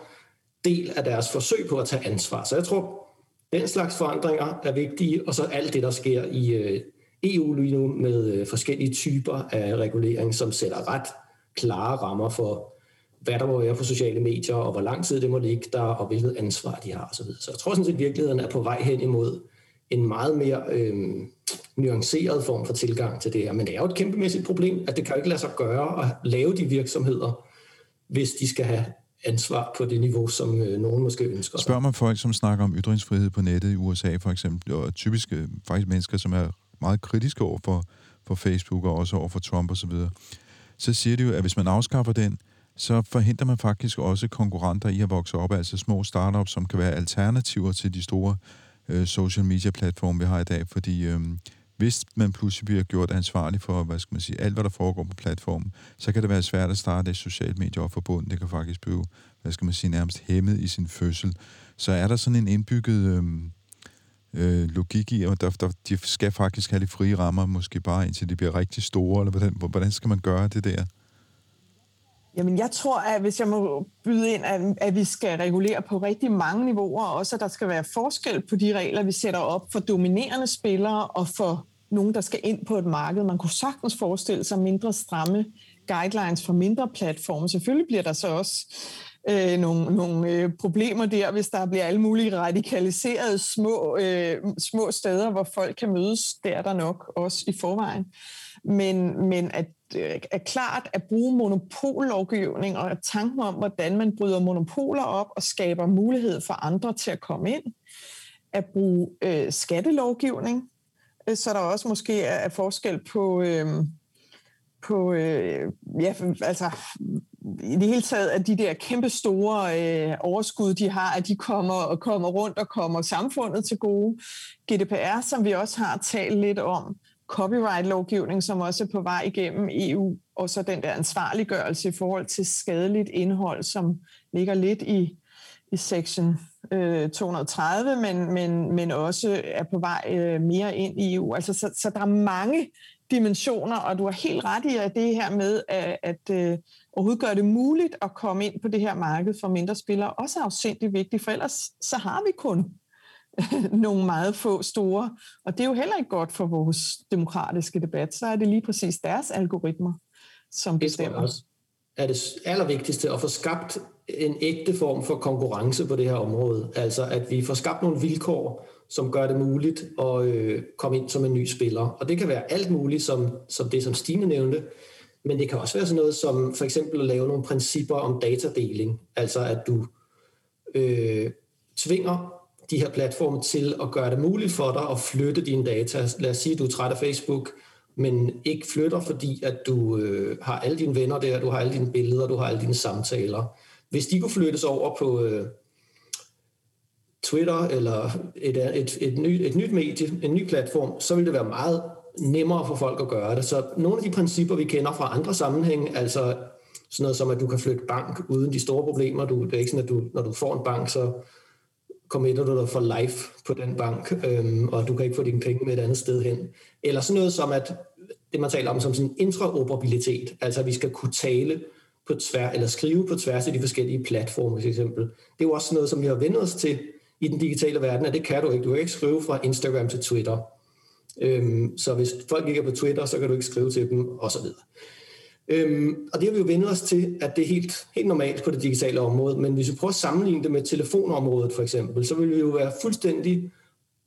del af deres forsøg på at tage ansvar. Så jeg tror, den slags forandringer er vigtige, og så alt det, der sker i øh, EU lige nu med øh, forskellige typer af regulering, som sætter ret klare rammer for, hvad der må være på sociale medier, og hvor lang tid det må ligge der, og hvilket ansvar de har osv. Så jeg tror sådan set, at virkeligheden er på vej hen imod en meget mere øh, nuanceret form for tilgang til det her. Men det er jo et kæmpemæssigt problem, at det kan ikke lade sig gøre at lave de virksomheder, hvis de skal have ansvar på det niveau, som øh, nogen måske ønsker. Spørger man folk, som snakker om ytringsfrihed på nettet i USA for eksempel, og typisk øh, faktisk mennesker, som er meget kritiske over for, for Facebook og også over for Trump osv., så, så siger de jo, at hvis man afskaffer den, så forhindrer man faktisk også konkurrenter i at vokse op, altså små startups, som kan være alternativer til de store øh, social media platforme, vi har i dag, fordi øh, hvis man pludselig bliver gjort ansvarlig for, hvad skal man sige, alt hvad der foregår på platformen, så kan det være svært at starte et socialt medie op forbundet. Det kan faktisk blive, hvad skal man sige, nærmest hæmmet i sin fødsel. Så er der sådan en indbygget øh, øh, logik i, at der, der, de skal faktisk have de frie rammer, måske bare indtil de bliver rigtig store, eller hvordan, hvordan skal man gøre det der? Jamen, jeg tror, at hvis jeg må byde ind, at, at vi skal regulere på rigtig mange niveauer, og også at der skal være forskel på de regler, vi sætter op for dominerende spillere og for nogen, der skal ind på et marked. Man kunne sagtens forestille sig mindre stramme guidelines for mindre platforme. Selvfølgelig bliver der så også øh, nogle, nogle øh, problemer der, hvis der bliver alle mulige radikaliserede små, øh, små steder, hvor folk kan mødes. Det er der nok også i forvejen. Men, men at øh, er klart at bruge monopollovgivning og tanken om, hvordan man bryder monopoler op og skaber mulighed for andre til at komme ind, at bruge øh, skattelovgivning, øh, så der også måske er, er forskel på, øh, på øh, ja, altså i det hele taget, at de der kæmpe store øh, overskud, de har, at de kommer, og kommer rundt og kommer samfundet til gode. GDPR, som vi også har talt lidt om, copyright-lovgivning, som også er på vej igennem EU, og så den der ansvarliggørelse i forhold til skadeligt indhold, som ligger lidt i, i section øh, 230, men, men, men også er på vej øh, mere ind i EU. Altså, så, så der er mange dimensioner, og du har helt ret i at det her med at, at øh, overhovedet gøre det muligt at komme ind på det her marked for mindre spillere, også er afsindigt vigtigt, for ellers så har vi kun nogle meget få store, og det er jo heller ikke godt for vores demokratiske debat, så er det lige præcis deres algoritmer, som bestemmer. Det er det allervigtigste at få skabt en ægte form for konkurrence på det her område. Altså at vi får skabt nogle vilkår, som gør det muligt at øh, komme ind som en ny spiller. Og det kan være alt muligt, som, som det, som Stine nævnte, men det kan også være sådan noget som for eksempel at lave nogle principper om datadeling. Altså at du øh, tvinger de her platforme til at gøre det muligt for dig at flytte dine data. Lad os sige, at du er træt af Facebook, men ikke flytter, fordi at du øh, har alle dine venner der, du har alle dine billeder, du har alle dine samtaler. Hvis de kunne flyttes over på øh, Twitter eller et, et, et, ny, et nyt medie, en ny platform, så ville det være meget nemmere for folk at gøre det. Så nogle af de principper, vi kender fra andre sammenhæng, altså sådan noget som, at du kan flytte bank uden de store problemer. Du, det er ikke sådan, at du, når du får en bank, så committer du dig for life på den bank, øhm, og du kan ikke få dine penge med et andet sted hen. Eller sådan noget som, at det man taler om som sådan intraoperabilitet, altså at vi skal kunne tale på tværs, eller skrive på tværs af de forskellige platforme, for eksempel. Det er jo også noget, som vi har vendt os til i den digitale verden, at det kan du ikke. Du kan ikke skrive fra Instagram til Twitter. Øhm, så hvis folk ikke er på Twitter, så kan du ikke skrive til dem, osv. Øhm, og det har vi jo vendt os til, at det er helt, helt normalt på det digitale område, men hvis vi prøver at sammenligne det med telefonområdet for eksempel, så vil vi jo være fuldstændig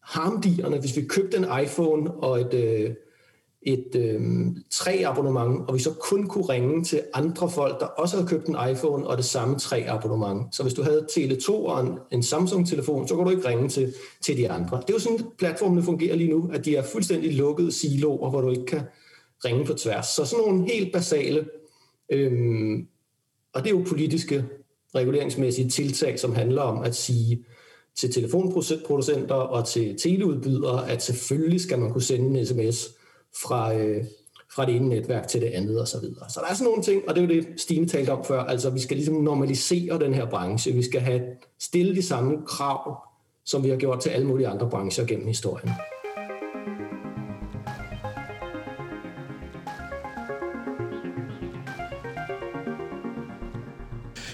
harmdierne, hvis vi købte en iPhone og et, øh, et øh, tre abonnement, og vi så kun kunne ringe til andre folk, der også havde købt en iPhone og det samme tre abonnement. Så hvis du havde Tele2 og en, en Samsung-telefon, så kunne du ikke ringe til, til de andre. Det er jo sådan, platformene fungerer lige nu, at de er fuldstændig lukkede siloer, hvor du ikke kan ringe på tværs. Så sådan nogle helt basale, øhm, og det er jo politiske reguleringsmæssige tiltag, som handler om at sige til telefonproducenter og til teleudbydere, at selvfølgelig skal man kunne sende en sms fra, øh, fra det ene netværk til det andet osv. Så, videre. så der er sådan nogle ting, og det er jo det, Stine talte om før, altså vi skal ligesom normalisere den her branche. Vi skal have stille de samme krav, som vi har gjort til alle mulige andre brancher gennem historien.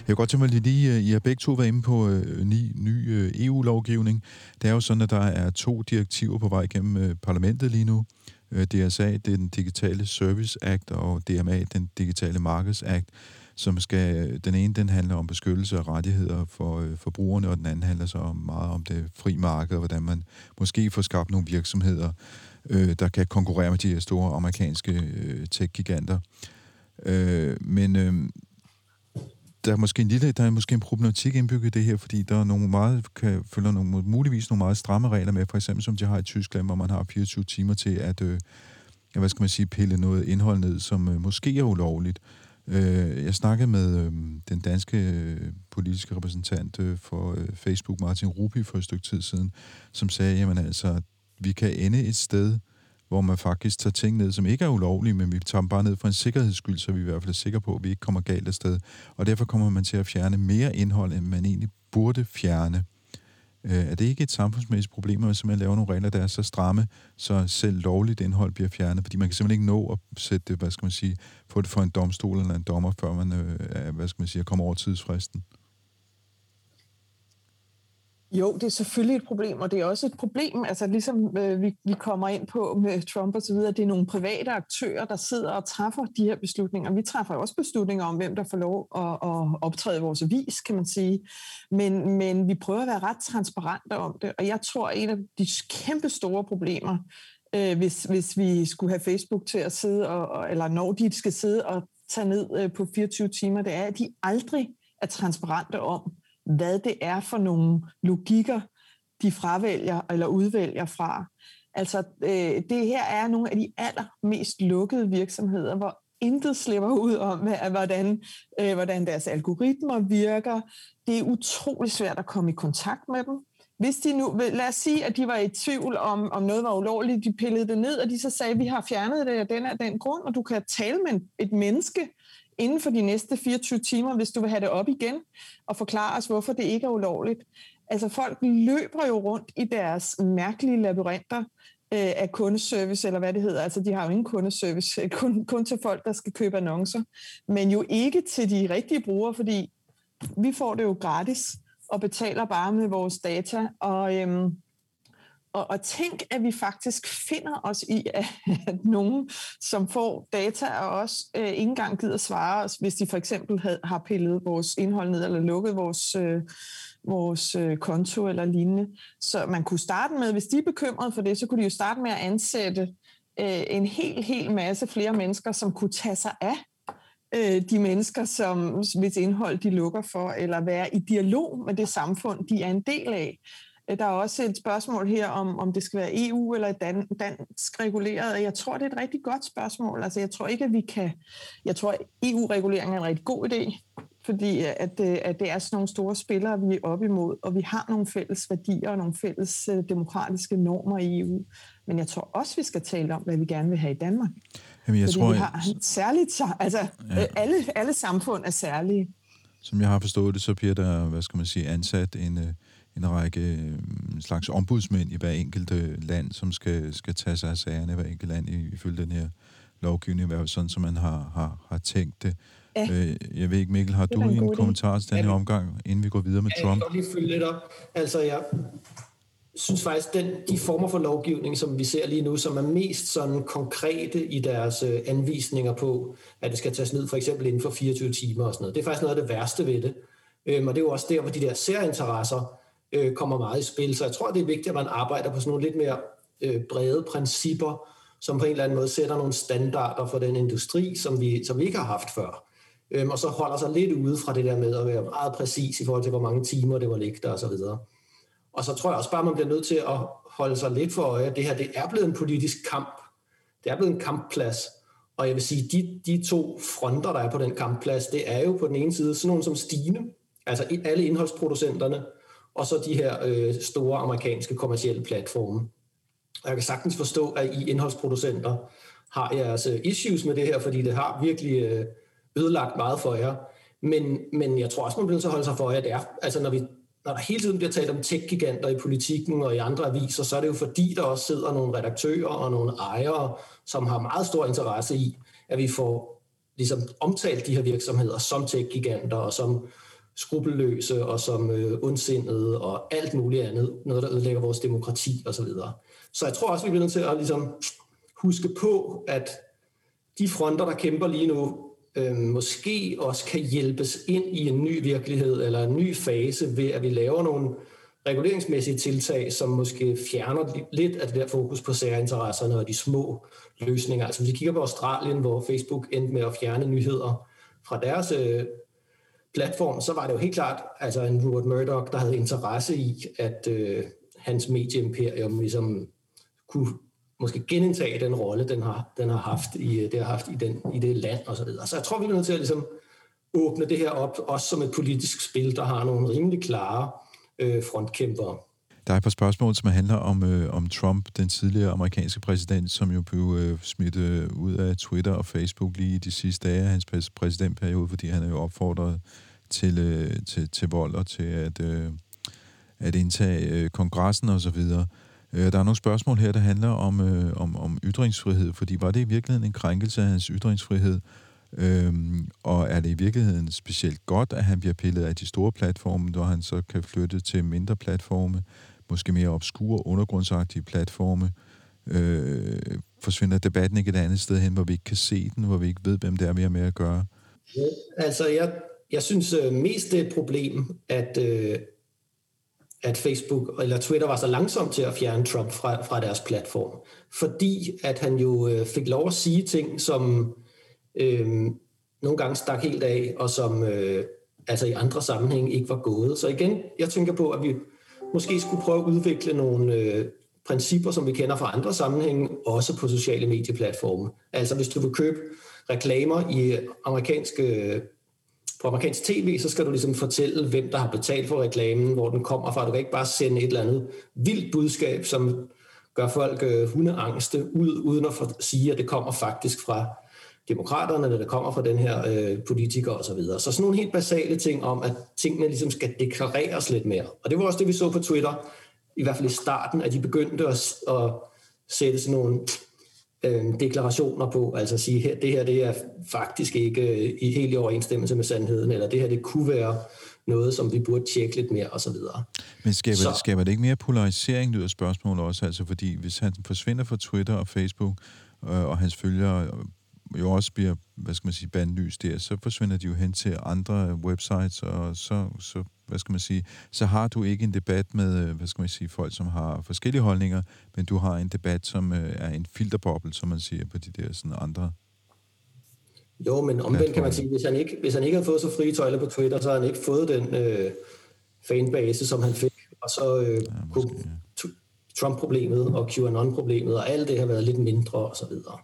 Jeg kan godt tænke mig lige, øh, I har begge to været inde på øh, ny, ny øh, EU-lovgivning. Det er jo sådan, at der er to direktiver på vej gennem øh, parlamentet lige nu. Øh, DSA, det er den digitale Service Act, og DMA, den digitale Markets Act, som skal, øh, den ene den handler om beskyttelse af rettigheder for øh, forbrugerne, og den anden handler så om, meget om det fri marked, og hvordan man måske får skabt nogle virksomheder, øh, der kan konkurrere med de her store amerikanske øh, tech-giganter. Øh, men øh, der er måske en lille, der er måske en problematik indbygget i det her, fordi der er nogle meget, kan, følger nogle, muligvis nogle meget stramme regler med, for eksempel som de har i Tyskland, hvor man har 24 timer til at, øh, hvad skal man sige, pille noget indhold ned, som øh, måske er ulovligt. Øh, jeg snakkede med øh, den danske øh, politiske repræsentant øh, for øh, Facebook, Martin Rupi, for et stykke tid siden, som sagde, jamen altså, vi kan ende et sted, hvor man faktisk tager ting ned, som ikke er ulovlige, men vi tager dem bare ned for en sikkerheds skyld, så vi i hvert fald er sikre på, at vi ikke kommer galt afsted. Og derfor kommer man til at fjerne mere indhold, end man egentlig burde fjerne. Øh, er det ikke et samfundsmæssigt problem, at man simpelthen laver nogle regler, der er så stramme, så selv lovligt indhold bliver fjernet? Fordi man kan simpelthen ikke nå at sætte det, hvad skal man sige, få det for en domstol eller en dommer, før man, øh, hvad skal man sige, kommer over tidsfristen. Jo, det er selvfølgelig et problem, og det er også et problem, altså ligesom øh, vi, vi kommer ind på med Trump og så videre, det er nogle private aktører, der sidder og træffer de her beslutninger. Vi træffer også beslutninger om, hvem der får lov at, at optræde vores avis, kan man sige. Men, men vi prøver at være ret transparente om det, og jeg tror, at en af de kæmpe store problemer, øh, hvis, hvis vi skulle have Facebook til at sidde, og, eller når de skal sidde og tage ned øh, på 24 timer, det er, at de aldrig er transparente om, hvad det er for nogle logikker, de fravælger eller udvælger fra. Altså, øh, det her er nogle af de allermest lukkede virksomheder, hvor intet slipper ud om, hvordan, øh, hvordan deres algoritmer virker. Det er utrolig svært at komme i kontakt med dem. Hvis de nu, lad os sige, at de var i tvivl om, om noget var ulovligt, de pillede det ned, og de så sagde, vi har fjernet det af den af den grund, og du kan tale med et menneske, inden for de næste 24 timer, hvis du vil have det op igen, og forklare os, hvorfor det ikke er ulovligt. Altså folk løber jo rundt i deres mærkelige labyrinter øh, af kundeservice, eller hvad det hedder. Altså de har jo ingen kundeservice, øh, kun, kun til folk, der skal købe annoncer, men jo ikke til de rigtige brugere, fordi vi får det jo gratis og betaler bare med vores data, og øhm, og, og tænk, at vi faktisk finder os i, at, at nogen, som får data af os, øh, ikke engang gider svare os, hvis de for eksempel havde, har pillet vores indhold ned eller lukket vores, øh, vores øh, konto eller lignende. Så man kunne starte med, hvis de er bekymrede for det, så kunne de jo starte med at ansætte øh, en hel, hel masse flere mennesker, som kunne tage sig af øh, de mennesker, som hvis indhold de lukker for, eller være i dialog med det samfund, de er en del af. Der er også et spørgsmål her om, om det skal være EU eller dan, dansk reguleret. Jeg tror, det er et rigtig godt spørgsmål. Altså, jeg tror ikke, at vi kan... Jeg tror, at EU-regulering er en rigtig god idé, fordi at, at det er sådan nogle store spillere, vi er op imod, og vi har nogle fælles værdier og nogle fælles øh, demokratiske normer i EU. Men jeg tror også, vi skal tale om, hvad vi gerne vil have i Danmark. Jamen, jeg fordi tror, vi har særligt... Altså, ja. Øh, alle, alle samfund er særlige. Som jeg har forstået det, så bliver der, hvad skal man sige, ansat en, øh, en række øh, slags ombudsmænd i hver enkelt land, som skal, skal tage sig af sagerne i hver enkelt land ifølge den her lovgivning, sådan som man har, har, har tænkt det. Ja. Øh, jeg ved ikke, Mikkel, har du en, en kommentar til den her omgang, inden vi går videre med Trump? Jeg kan lige følge lidt op. Altså, jeg synes faktisk, den, de former for lovgivning, som vi ser lige nu, som er mest sådan konkrete i deres øh, anvisninger på, at det skal tages ned for eksempel inden for 24 timer og sådan noget. Det er faktisk noget af det værste ved det. Øhm, og det er jo også der, hvor de der særinteresser øh, kommer meget i spil. Så jeg tror, det er vigtigt, at man arbejder på sådan nogle lidt mere øh, brede principper, som på en eller anden måde sætter nogle standarder for den industri, som vi, som vi ikke har haft før. Øhm, og så holder sig lidt ude fra det der med at være meget præcis i forhold til, hvor mange timer det var ligge der osv. Og, og så tror jeg også bare, man bliver nødt til at holde sig lidt for øje, at det her det er blevet en politisk kamp. Det er blevet en kampplads. Og jeg vil sige, de, de to fronter, der er på den kampplads, det er jo på den ene side sådan nogle som Stine, altså alle indholdsproducenterne, og så de her øh, store amerikanske kommercielle platforme. Og jeg kan sagtens forstå, at I indholdsproducenter har jeres øh, issues med det her, fordi det har virkelig øh, ødelagt meget for jer. Men, men jeg tror også, man bliver så holde sig for jer, at det er, altså når, vi, når der hele tiden bliver talt om tech-giganter i politikken og i andre aviser, så er det jo fordi, der også sidder nogle redaktører og nogle ejere, som har meget stor interesse i, at vi får ligesom omtalt de her virksomheder som tech-giganter og som skrupelløse og som øh, ondsindede og alt muligt andet, noget der ødelægger vores demokrati osv. Så, så jeg tror også, vi bliver nødt til at ligesom, huske på, at de fronter, der kæmper lige nu, øh, måske også kan hjælpes ind i en ny virkelighed eller en ny fase ved, at vi laver nogle reguleringsmæssige tiltag, som måske fjerner lidt af det der fokus på særinteresserne og de små løsninger. Altså hvis vi kigger på Australien, hvor Facebook endte med at fjerne nyheder fra deres øh, platform, så var det jo helt klart altså en Rupert Murdoch, der havde interesse i, at øh, hans medieimperium ligesom kunne måske genindtage den rolle, den har, den har haft i, øh, det har haft i, den, i det land og så videre. Så jeg tror, vi er nødt til at ligesom åbne det her op, også som et politisk spil, der har nogle rimelig klare øh, frontkæmpere. Der er et par spørgsmål, som handler om, øh, om Trump, den tidligere amerikanske præsident, som jo blev øh, smidt øh, ud af Twitter og Facebook lige i de sidste dage af hans præsidentperiode, fordi han er jo opfordret til, øh, til, til vold og til at, øh, at indtage øh, kongressen osv. Øh, der er nogle spørgsmål her, der handler om, øh, om, om ytringsfrihed, fordi var det i virkeligheden en krænkelse af hans ytringsfrihed, Øhm, og er det i virkeligheden specielt godt, at han bliver pillet af de store platforme, når han så kan flytte til mindre platforme, måske mere obskure, undergrundsagtige platforme? Øh, forsvinder debatten ikke et andet sted hen, hvor vi ikke kan se den, hvor vi ikke ved, hvem det er, vi har med at gøre? Altså, jeg, jeg synes øh, mest det er et problem, at, øh, at Facebook eller Twitter var så langsom til at fjerne Trump fra, fra deres platform. Fordi at han jo øh, fik lov at sige ting, som øh, nogle gange stak helt af, og som øh, altså i andre sammenhænge ikke var gået. Så igen, jeg tænker på, at vi måske skulle prøve at udvikle nogle øh, principper, som vi kender fra andre sammenhænge, også på sociale medieplatforme. Altså hvis du vil købe reklamer i amerikanske øh, på amerikansk tv, så skal du ligesom fortælle, hvem der har betalt for reklamen, hvor den kommer fra. Du kan ikke bare sende et eller andet vildt budskab, som gør folk øh, hundeangste ud, uden at sige, at det kommer faktisk fra demokraterne, eller det kommer fra den her øh, politiker osv. Så, videre. så sådan nogle helt basale ting om, at tingene ligesom skal deklareres lidt mere. Og det var også det, vi så på Twitter, i hvert fald i starten, at de begyndte at, at sætte sådan nogle øh, deklarationer på, altså at sige, at det her det er faktisk ikke øh, i helt i overensstemmelse med sandheden, eller det her det kunne være noget, som vi burde tjekke lidt mere, osv. Men skaber, så, skaber det ikke mere polarisering, lyder spørgsmålet også, altså fordi hvis han forsvinder fra Twitter og Facebook, øh, og hans følgere jo også bliver, hvad skal man sige, bandlyst der, så forsvinder de jo hen til andre websites, og så, så hvad skal man sige, så har du ikke en debat med, hvad skal man sige, folk, som har forskellige holdninger, men du har en debat, som øh, er en filterboble, som man siger på de der sådan andre jo, men omvendt kan man sige, hvis han ikke, hvis han ikke havde fået så frie tøjler på Twitter, så har han ikke fået den øh, fanbase, som han fik. Og så øh, ja, kunne. Trump-problemet og QAnon-problemet og alt det har været lidt mindre og så videre.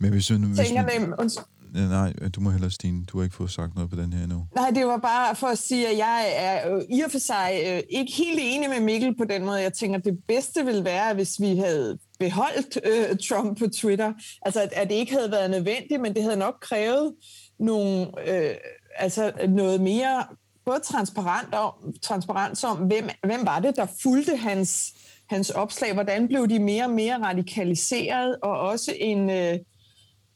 Men hvis, hvis, hvis, Ja, nej, du må hellere, Stine. Du har ikke fået sagt noget på den her endnu. Nej, det var bare for at sige, at jeg er i og for sig øh, ikke helt enig med Mikkel på den måde. Jeg tænker, at det bedste ville være, hvis vi havde beholdt øh, Trump på Twitter. Altså, at, at det ikke havde været nødvendigt, men det havde nok krævet nogle, øh, altså noget mere både transparent om, transparens om, hvem, hvem var det, der fulgte hans, hans opslag, hvordan blev de mere og mere radikaliseret, og også en... Øh,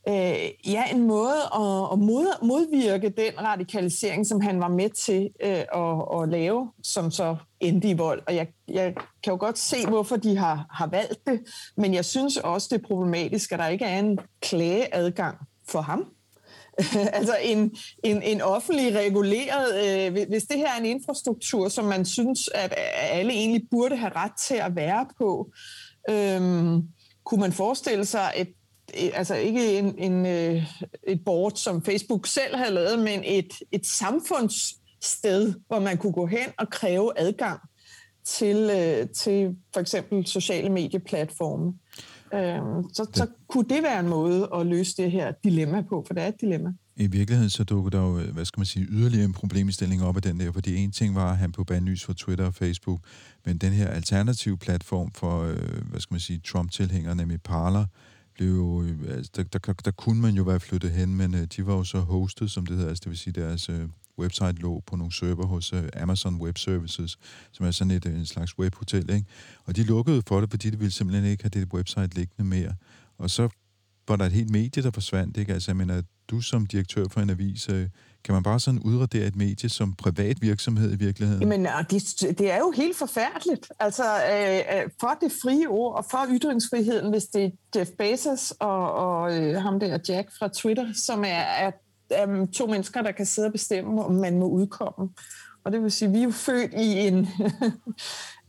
øh, ja, en måde at, at mod, modvirke den radikalisering, som han var med til øh, at, at lave, som så endte i vold. Og jeg, jeg kan jo godt se, hvorfor de har, har valgt det, men jeg synes også, det er problematisk, at der ikke er en klageadgang for ham. altså en, en, en offentlig reguleret, øh, hvis det her er en infrastruktur, som man synes, at alle egentlig burde have ret til at være på, øh, kunne man forestille sig et altså ikke en, en, øh, et board, som Facebook selv havde lavet, men et, et samfundssted, hvor man kunne gå hen og kræve adgang til, øh, til for eksempel sociale medieplatforme. Øhm, så, så kunne det være en måde at løse det her dilemma på, for det er et dilemma. I virkeligheden så dukker der jo, hvad skal man sige, yderligere en problemstilling op af den der, fordi en ting var, at han på bandlys for Twitter og Facebook, men den her alternative platform for, øh, hvad skal man sige, Trump-tilhængere, nemlig Parler, blev jo, øh, altså, der, der, der kunne man jo være flyttet hen, men øh, de var jo så hosted, som det hedder, altså det vil sige, deres øh, website lå på nogle server hos øh, Amazon Web Services, som er sådan et øh, en slags webhotel, ikke? Og de lukkede for det, fordi de ville simpelthen ikke have det website liggende mere. Og så var der et helt medie, der forsvandt, ikke? Altså, jeg mener, du som direktør for en avis, øh, kan man bare sådan udradere et medie som privat virksomhed i virkeligheden? Jamen, det, det er jo helt forfærdeligt. Altså, øh, øh, for det frie ord og for ytringsfriheden, hvis det er Jeff Bezos og, og øh, ham der Jack fra Twitter, som er, er, er to mennesker, der kan sidde og bestemme, om man må udkomme. Og det vil sige, at vi er jo født i en...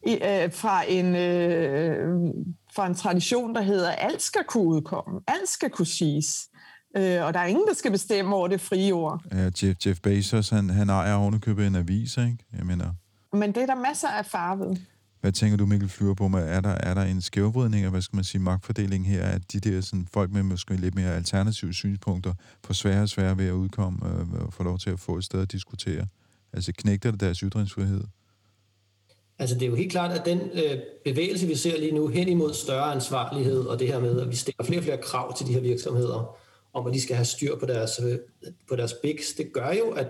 i, øh, fra en øh, fra en tradition, der hedder, at alt skal kunne udkomme, alt skal kunne siges. Øh, og der er ingen, der skal bestemme over det frie ord. Ja, Jeff, Jeff Bezos, han, han ejer ovenikøbet en avis, ikke? Jeg mener... Men det er der masser af far ved. Hvad tænker du, Mikkel Flyver, på? Med? Er der, er der en skævvridning af, hvad skal man sige, magtfordeling her, at de der sådan, folk med måske lidt mere alternative synspunkter får sværere og sværere ved at udkomme øh, og få lov til at få et sted at diskutere? Altså knægter det deres ytringsfrihed? Altså det er jo helt klart, at den øh, bevægelse, vi ser lige nu hen imod større ansvarlighed, og det her med, at vi stiller flere og flere krav til de her virksomheder, om at de skal have styr på deres, øh, på deres bigs, det gør jo, at,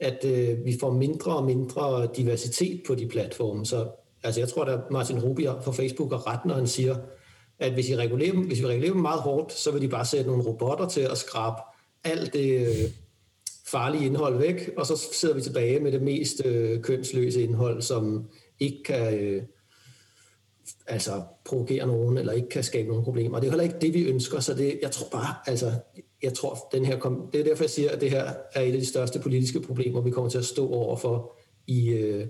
at øh, vi får mindre og mindre diversitet på de platforme. Så altså, jeg tror, at Martin Rubier fra Facebook har ret, når han siger, at hvis, I regulerer dem, hvis vi regulerer dem meget hårdt, så vil de bare sætte nogle robotter til at skrabe alt det øh, farlige indhold væk, og så sidder vi tilbage med det mest øh, kønsløse indhold, som ikke kan øh, altså provokere nogen, eller ikke kan skabe nogen problemer. Det er heller ikke det, vi ønsker, så det, jeg tror bare, altså, jeg tror, den her, kom, det er derfor, jeg siger, at det her er et af de største politiske problemer, vi kommer til at stå over for i øh,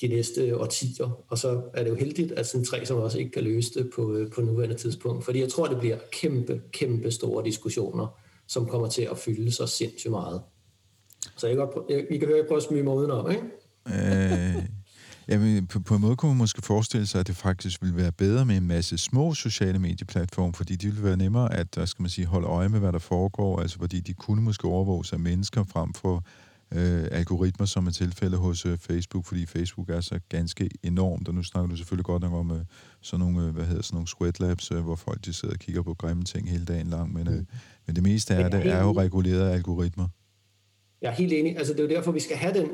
de næste årtier. Og så er det jo heldigt, at sådan tre som også ikke kan løse det på, øh, på nuværende tidspunkt. Fordi jeg tror, det bliver kæmpe, kæmpe store diskussioner, som kommer til at fylde så sindssygt meget. Så jeg kan godt, jeg, I kan høre, at jeg prøver at smyge mig udenom, ikke? Øh, Jamen, på, på en måde kunne man måske forestille sig, at det faktisk ville være bedre med en masse små sociale medieplatforme, fordi det ville være nemmere at skal man sige, holde øje med, hvad der foregår, altså fordi de kunne måske overvåges af mennesker frem for øh, algoritmer, som er tilfælde hos øh, Facebook, fordi Facebook er så ganske enormt, og nu snakker du selvfølgelig godt nok om øh, sådan nogle, øh, hvad hedder sådan nogle sweat labs, øh, hvor folk de sidder og kigger på grimme ting hele dagen lang, men, øh, men det meste af det er jo reguleret af algoritmer. Jeg er helt enig. Altså, det er jo derfor, vi skal have den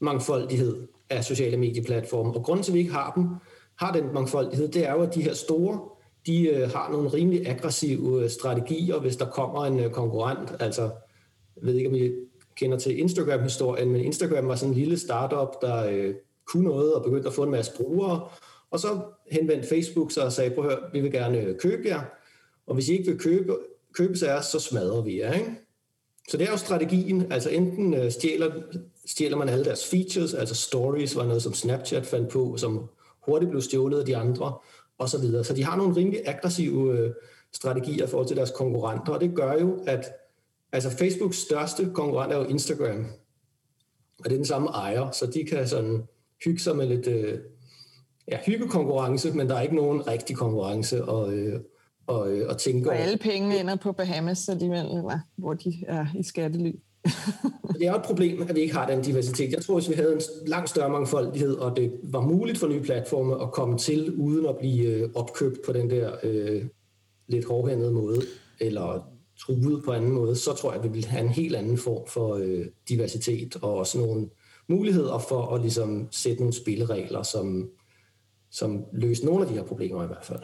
mangfoldighed af sociale medieplatforme. Og grunden til, at vi ikke har dem, har den mangfoldighed, det er jo, at de her store, de øh, har nogle rimelig aggressive øh, strategier, hvis der kommer en øh, konkurrent. Altså, jeg ved ikke, om I kender til Instagram-historien, men Instagram var sådan en lille startup, der øh, kunne noget og begyndte at få en masse brugere. Og så henvendte Facebook sig og sagde, prøv at høre, vi vil gerne øh, købe jer, og hvis I ikke vil købe, købe os, så smadrer vi jer. Ikke? Så det er jo strategien, altså enten øh, stjæler, stjæler man alle deres features, altså stories var noget, som Snapchat fandt på, som hurtigt blev stjålet af de andre, og så videre. Så de har nogle rimelig aggressive øh, strategier i forhold til deres konkurrenter, og det gør jo, at altså Facebooks største konkurrent er jo Instagram, og det er den samme ejer, så de kan sådan hygge sig med lidt øh, ja, hyggekonkurrence, men der er ikke nogen rigtig konkurrence, og, øh, og, øh, og tænke Og alle penge ender på Bahamas alligevel, eller hvor de er i skattely. det er jo et problem, at vi ikke har den diversitet. Jeg tror, hvis vi havde en langt større mangfoldighed, og det var muligt for nye platforme at komme til, uden at blive øh, opkøbt på den der øh, lidt hårdhændede måde, eller truet på anden måde, så tror jeg, at vi vil have en helt anden form for øh, diversitet, og også nogle muligheder for at ligesom, sætte nogle spilleregler, som, som løser nogle af de her problemer i hvert fald.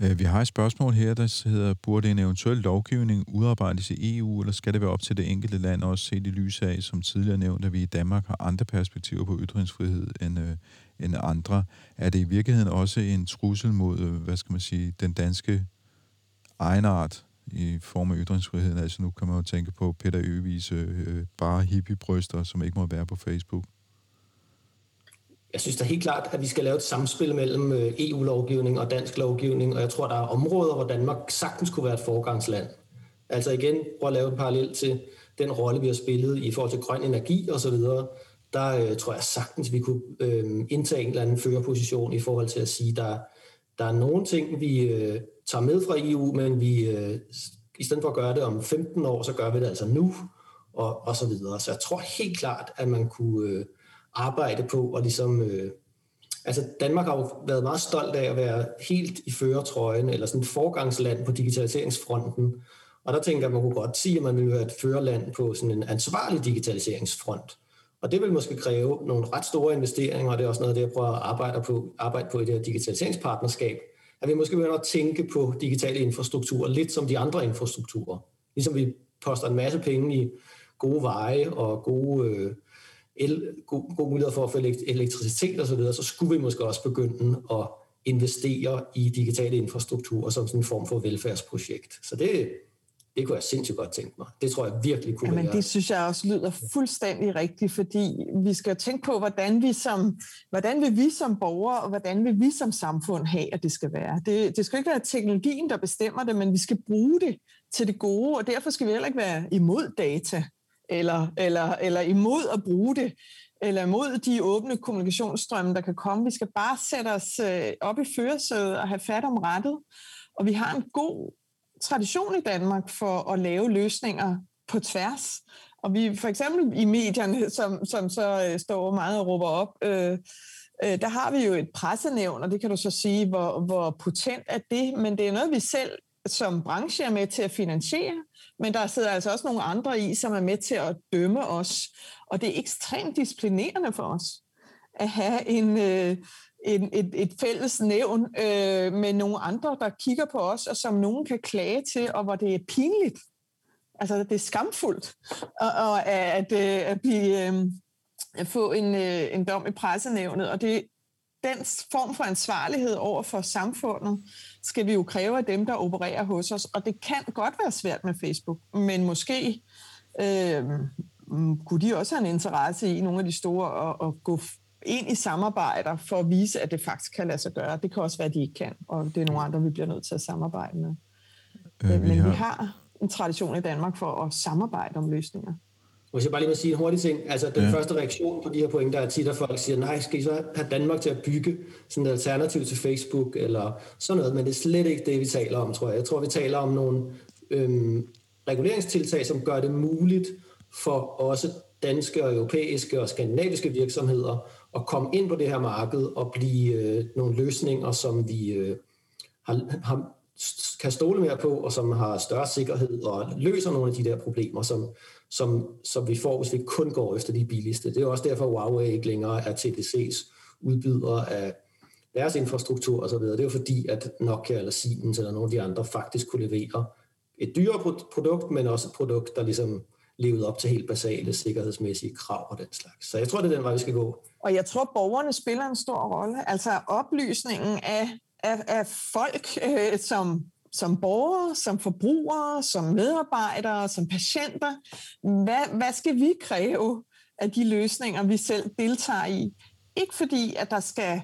Øh, vi har et spørgsmål her, der hedder, burde en eventuel lovgivning udarbejdes i EU, eller skal det være op til det enkelte land, også set i lys af, som tidligere nævnt, at vi i Danmark har andre perspektiver på ytringsfrihed end, øh, end andre? Er det i virkeligheden også en trussel mod, øh, hvad skal man sige, den danske egenart i form af ytringsfriheden? Altså nu kan man jo tænke på Peter Øvis øh, øh, bare hippiebryster, som ikke må være på Facebook jeg synes da helt klart, at vi skal lave et samspil mellem øh, EU-lovgivning og dansk lovgivning, og jeg tror, der er områder, hvor Danmark sagtens kunne være et forgangsland. Altså igen, prøv at lave et parallel til den rolle, vi har spillet i forhold til grøn energi osv., der øh, tror jeg sagtens, vi kunne øh, indtage en eller anden førerposition i forhold til at sige, der, der er nogle ting, vi øh, tager med fra EU, men vi øh, i stedet for at gøre det om 15 år, så gør vi det altså nu, og, og så videre. Så jeg tror helt klart, at man kunne... Øh, arbejde på og ligesom... Øh, altså Danmark har jo været meget stolt af at være helt i førertrøjen, eller sådan et forgangsland på digitaliseringsfronten. Og der tænker jeg, at man kunne godt sige, at man ville være et førerland på sådan en ansvarlig digitaliseringsfront. Og det vil måske kræve nogle ret store investeringer, og det er også noget, det jeg prøver at arbejde på, arbejde på i det her digitaliseringspartnerskab, at vi måske begynder at tænke på digitale infrastrukturer lidt som de andre infrastrukturer. Ligesom vi poster en masse penge i gode veje og gode øh, el, god, god mulighed for at få elektricitet osv., så, videre, så skulle vi måske også begynde at investere i digitale infrastrukturer som sådan en form for velfærdsprojekt. Så det, det kunne jeg sindssygt godt tænke mig. Det tror jeg virkelig kunne Jamen, være. det synes jeg også lyder fuldstændig rigtigt, fordi vi skal tænke på, hvordan vi som, hvordan vil vi som borgere, og hvordan vil vi som samfund have, at det skal være. Det, det skal ikke være teknologien, der bestemmer det, men vi skal bruge det til det gode, og derfor skal vi heller ikke være imod data eller, eller, eller imod at bruge det, eller imod de åbne kommunikationsstrømme, der kan komme. Vi skal bare sætte os øh, op i førersædet og have fat om rettet. Og vi har en god tradition i Danmark for at lave løsninger på tværs. Og vi for eksempel i medierne, som, som så øh, står meget og råber op, øh, øh, der har vi jo et pressenævn, og det kan du så sige, hvor, hvor potent er det, men det er noget, vi selv som branche er med til at finansiere. Men der sidder altså også nogle andre i, som er med til at dømme os. Og det er ekstremt disciplinerende for os at have en, øh, en, et, et fælles nævn øh, med nogle andre, der kigger på os, og som nogen kan klage til, og hvor det er pinligt, Altså, det er skamfuldt og, og at, øh, at, blive, øh, at få en, øh, en dom i pressenævnet. Og det, den form for ansvarlighed over for samfundet skal vi jo kræve af dem, der opererer hos os. Og det kan godt være svært med Facebook, men måske øh, kunne de også have en interesse i nogle af de store at, at gå ind i samarbejder for at vise, at det faktisk kan lade sig gøre. Det kan også være, at de ikke kan, og det er nogle andre, vi bliver nødt til at samarbejde med. Øh, Men vi har... vi har en tradition i Danmark for at samarbejde om løsninger. Hvis jeg bare lige må sige en hurtig ting, altså den ja. første reaktion på de her pointer er tit, at folk siger, nej, skal I så have Danmark til at bygge sådan et alternativ til Facebook, eller sådan noget, men det er slet ikke det, vi taler om, tror jeg. Jeg tror, vi taler om nogle øhm, reguleringstiltag, som gør det muligt for også danske og europæiske og skandinaviske virksomheder at komme ind på det her marked og blive øh, nogle løsninger, som vi øh, har, har, kan stole mere på, og som har større sikkerhed og løser nogle af de der problemer, som, som, som vi får, hvis vi kun går efter de billigste. Det er også derfor, Huawei ikke længere er TDC's udbyder af deres infrastruktur osv. Det er jo fordi, at Nokia eller Siemens eller nogle af de andre faktisk kunne levere et dyrere produkt, men også et produkt, der ligesom levede op til helt basale sikkerhedsmæssige krav og den slags. Så jeg tror, det er den vej, vi skal gå. Og jeg tror, borgerne spiller en stor rolle. Altså oplysningen af, af, af folk, øh, som som borgere, som forbrugere, som medarbejdere, som patienter. Hvad, hvad skal vi kræve af de løsninger, vi selv deltager i? Ikke fordi, at der skal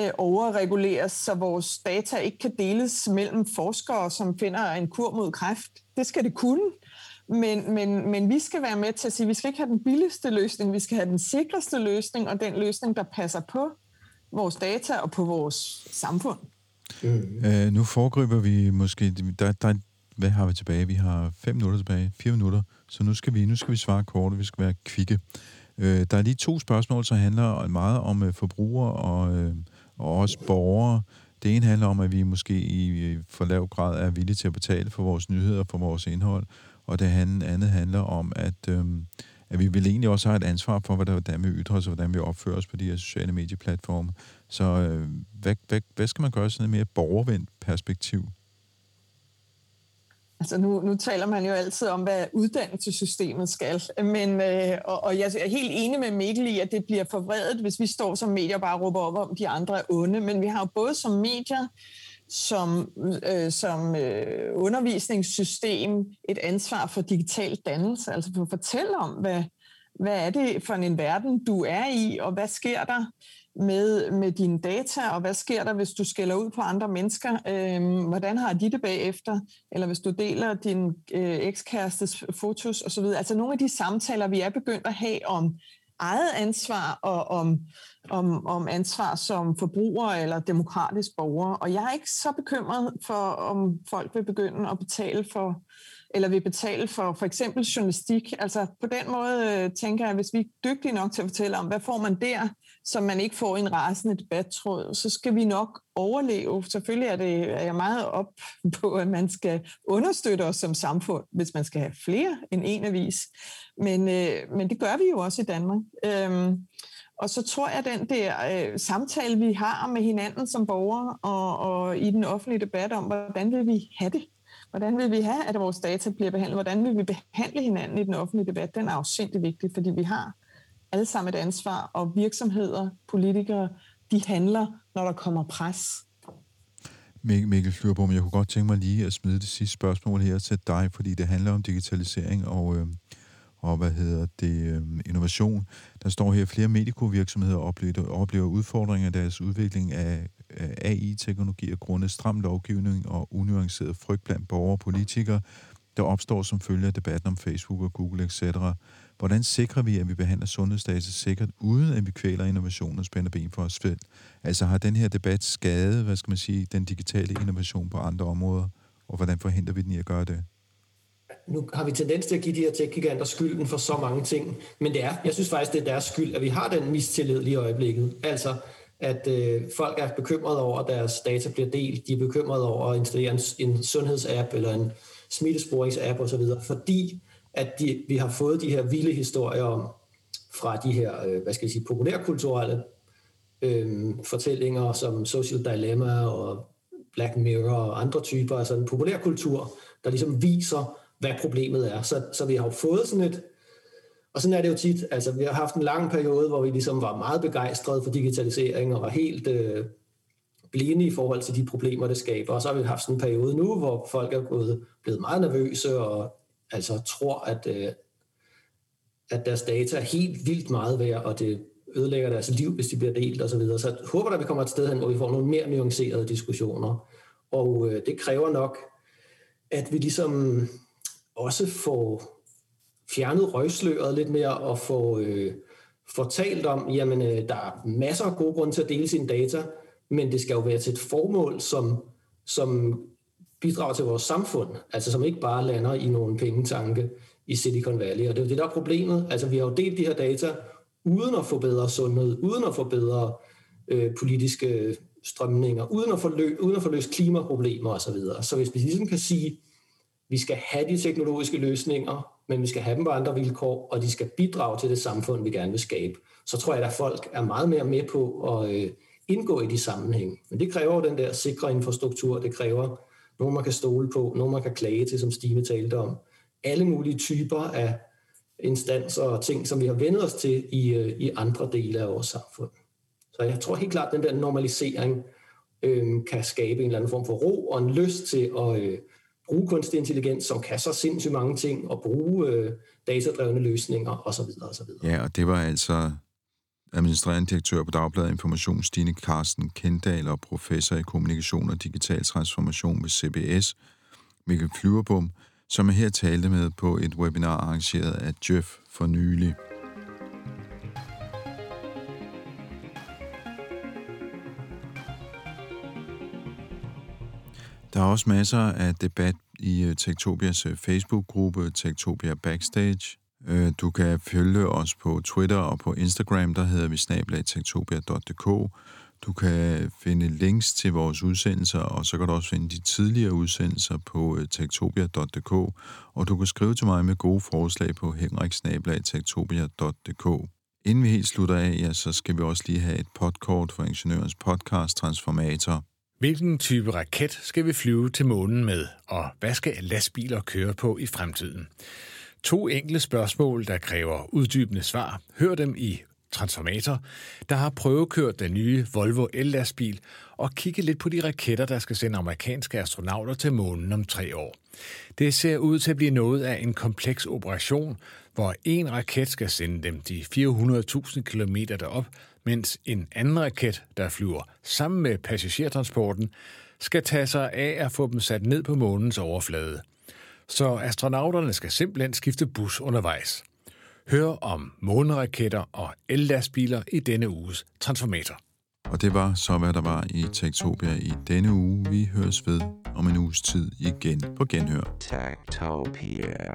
øh, overreguleres, så vores data ikke kan deles mellem forskere, som finder en kur mod kræft. Det skal det kunne. Men, men, men vi skal være med til at sige, at vi skal ikke have den billigste løsning, vi skal have den sikreste løsning, og den løsning, der passer på vores data og på vores samfund. Mm. Øh, nu foregriber vi måske, der, der, hvad har vi tilbage? Vi har fem minutter tilbage, fire minutter, så nu skal vi, nu skal vi svare kort, vi skal være kvikke. Øh, der er lige to spørgsmål, som handler meget om øh, forbrugere og, øh, og også borgere. Det ene handler om, at vi måske i øh, for lav grad er villige til at betale for vores nyheder, for vores indhold, og det andet handler om, at, øh, at vi vil egentlig også have et ansvar for, hvordan vi ytrer os, og hvordan vi opfører os på de her sociale medieplatforme. Så øh, hvad, hvad, hvad skal man gøre sådan et mere borgervendt perspektiv? Altså nu, nu taler man jo altid om, hvad uddannelsessystemet skal, men, øh, og, og jeg er helt enig med Mikkel i, at det bliver forvredet, hvis vi står som medier og bare råber op om, de andre er onde, men vi har jo både som medier som, øh, som øh, undervisningssystem et ansvar for digital dannelse, altså for at fortælle om, hvad, hvad er det for en verden, du er i, og hvad sker der med, med dine data, og hvad sker der, hvis du skælder ud på andre mennesker? Øh, hvordan har de det bagefter? Eller hvis du deler din øh, ekskærestes fotos osv. Altså nogle af de samtaler, vi er begyndt at have om eget ansvar og om, om, om ansvar som forbruger eller demokratisk borger. Og jeg er ikke så bekymret for, om folk vil begynde at betale for eller vil betale for for eksempel journalistik. Altså på den måde øh, tænker jeg, at hvis vi er dygtige nok til at fortælle om, hvad får man der, så man ikke får en rasende debattråd, så skal vi nok overleve. Selvfølgelig er, det, er jeg meget op på, at man skal understøtte os som samfund, hvis man skal have flere end en avis. Men, øh, men det gør vi jo også i Danmark. Øhm, og så tror jeg, at den der øh, samtale, vi har med hinanden som borgere og, og i den offentlige debat om, hvordan vil vi have det? Hvordan vil vi have, at vores data bliver behandlet? Hvordan vil vi behandle hinanden i den offentlige debat? Den er jo vigtig, fordi vi har alle sammen et ansvar, og virksomheder, politikere, de handler, når der kommer pres. Mikkel Flyrbom, jeg kunne godt tænke mig lige at smide det sidste spørgsmål her til dig, fordi det handler om digitalisering og, øh, og hvad hedder det, øh, innovation. Der står her, at flere medicovirksomheder oplever, oplever udfordringer i deres udvikling af, af AI-teknologier grundet stram lovgivning og unuanceret frygt blandt borgere og politikere, der opstår som følge af debatten om Facebook og Google etc. Hvordan sikrer vi, at vi behandler sundhedsdata sikkert, uden at vi kvæler innovation og spænder ben for os selv? Altså har den her debat skadet, hvad skal man sige, den digitale innovation på andre områder, og hvordan forhindrer vi den i at gøre det? Nu har vi tendens til at give de her tech-giganter skylden for så mange ting, men det er, jeg synes faktisk, det er deres skyld, at vi har den mistillid lige i øjeblikket. Altså, at øh, folk er bekymrede over, at deres data bliver delt, de er bekymrede over at installere en, en sundhedsapp eller en smittesporingsapp osv., fordi at de, vi har fået de her vilde historier om, fra de her, øh, hvad skal jeg sige, populærkulturelle øh, fortællinger som Social Dilemma og Black Mirror og andre typer, altså sådan populærkultur, der ligesom viser, hvad problemet er. Så, så vi har jo fået sådan et, og sådan er det jo tit, altså vi har haft en lang periode, hvor vi ligesom var meget begejstrede for digitalisering og var helt øh, blinde i forhold til de problemer, det skaber. Og så har vi haft sådan en periode nu, hvor folk er gået, blevet meget nervøse og altså tror, at, øh, at deres data er helt vildt meget værd, og det ødelægger deres liv, hvis de bliver delt osv. Så, videre. så jeg håber, at vi kommer et sted hen, hvor vi får nogle mere nuancerede diskussioner. Og øh, det kræver nok, at vi ligesom også få fjernet røgsløret lidt mere og få øh, fortalt om, jamen øh, der er masser af gode grunde til at dele sine data, men det skal jo være til et formål, som, som bidrager til vores samfund, altså som ikke bare lander i nogle pengetanke i Silicon Valley. Og det er jo det, der er problemet. Altså vi har jo delt de her data uden at få bedre sundhed, uden at få bedre øh, politiske strømninger, uden at få, lø- uden at få løst klimaproblemer osv. Så, videre. så hvis vi ligesom kan sige, vi skal have de teknologiske løsninger, men vi skal have dem på andre vilkår, og de skal bidrage til det samfund, vi gerne vil skabe, så tror jeg, at folk er meget mere med på at øh, indgå i de sammenhæng. Men det kræver den der sikre infrastruktur, det kræver nogen, man kan stole på, nogen, man kan klage til, som Stine talte om. Alle mulige typer af instanser og ting, som vi har vendt os til i, øh, i andre dele af vores samfund. Så jeg tror helt klart, at den der normalisering øh, kan skabe en eller anden form for ro og en lyst til at øh, bruge kunstig intelligens, som kan så sindssygt mange ting, og bruge øh, datadrevne løsninger osv. osv. Ja, og det var altså administrerende direktør på Dagbladet Information, Stine Carsten Kendal og professor i kommunikation og digital transformation ved CBS, Mikkel Flyverbom, som er her talte med på et webinar arrangeret af Jeff for nylig. Der er også masser af debat i øh, Tektopias øh, Facebook-gruppe, Tektopia Backstage. Øh, du kan følge os på Twitter og på Instagram, der hedder vi snablag.tektopia.dk. Du kan finde links til vores udsendelser, og så kan du også finde de tidligere udsendelser på tektopia.dk, og du kan skrive til mig med gode forslag på henriksnablag.tektopia.dk. Inden vi helt slutter af, ja, så skal vi også lige have et podkort for Ingeniørens podcast Transformator. Hvilken type raket skal vi flyve til månen med, og hvad skal lastbiler køre på i fremtiden? To enkle spørgsmål, der kræver uddybende svar. Hør dem i Transformator, der har prøvekørt den nye Volvo el-lastbil og kigget lidt på de raketter, der skal sende amerikanske astronauter til månen om tre år. Det ser ud til at blive noget af en kompleks operation, hvor en raket skal sende dem de 400.000 km derop, mens en anden raket, der flyver sammen med passagertransporten, skal tage sig af at få dem sat ned på månens overflade. Så astronauterne skal simpelthen skifte bus undervejs. Hør om måneraketter og el-lastbiler i denne uges Transformator. Og det var så, hvad der var i Tektopia i denne uge. Vi høres ved om en uges tid igen på Genhør. Tektopia.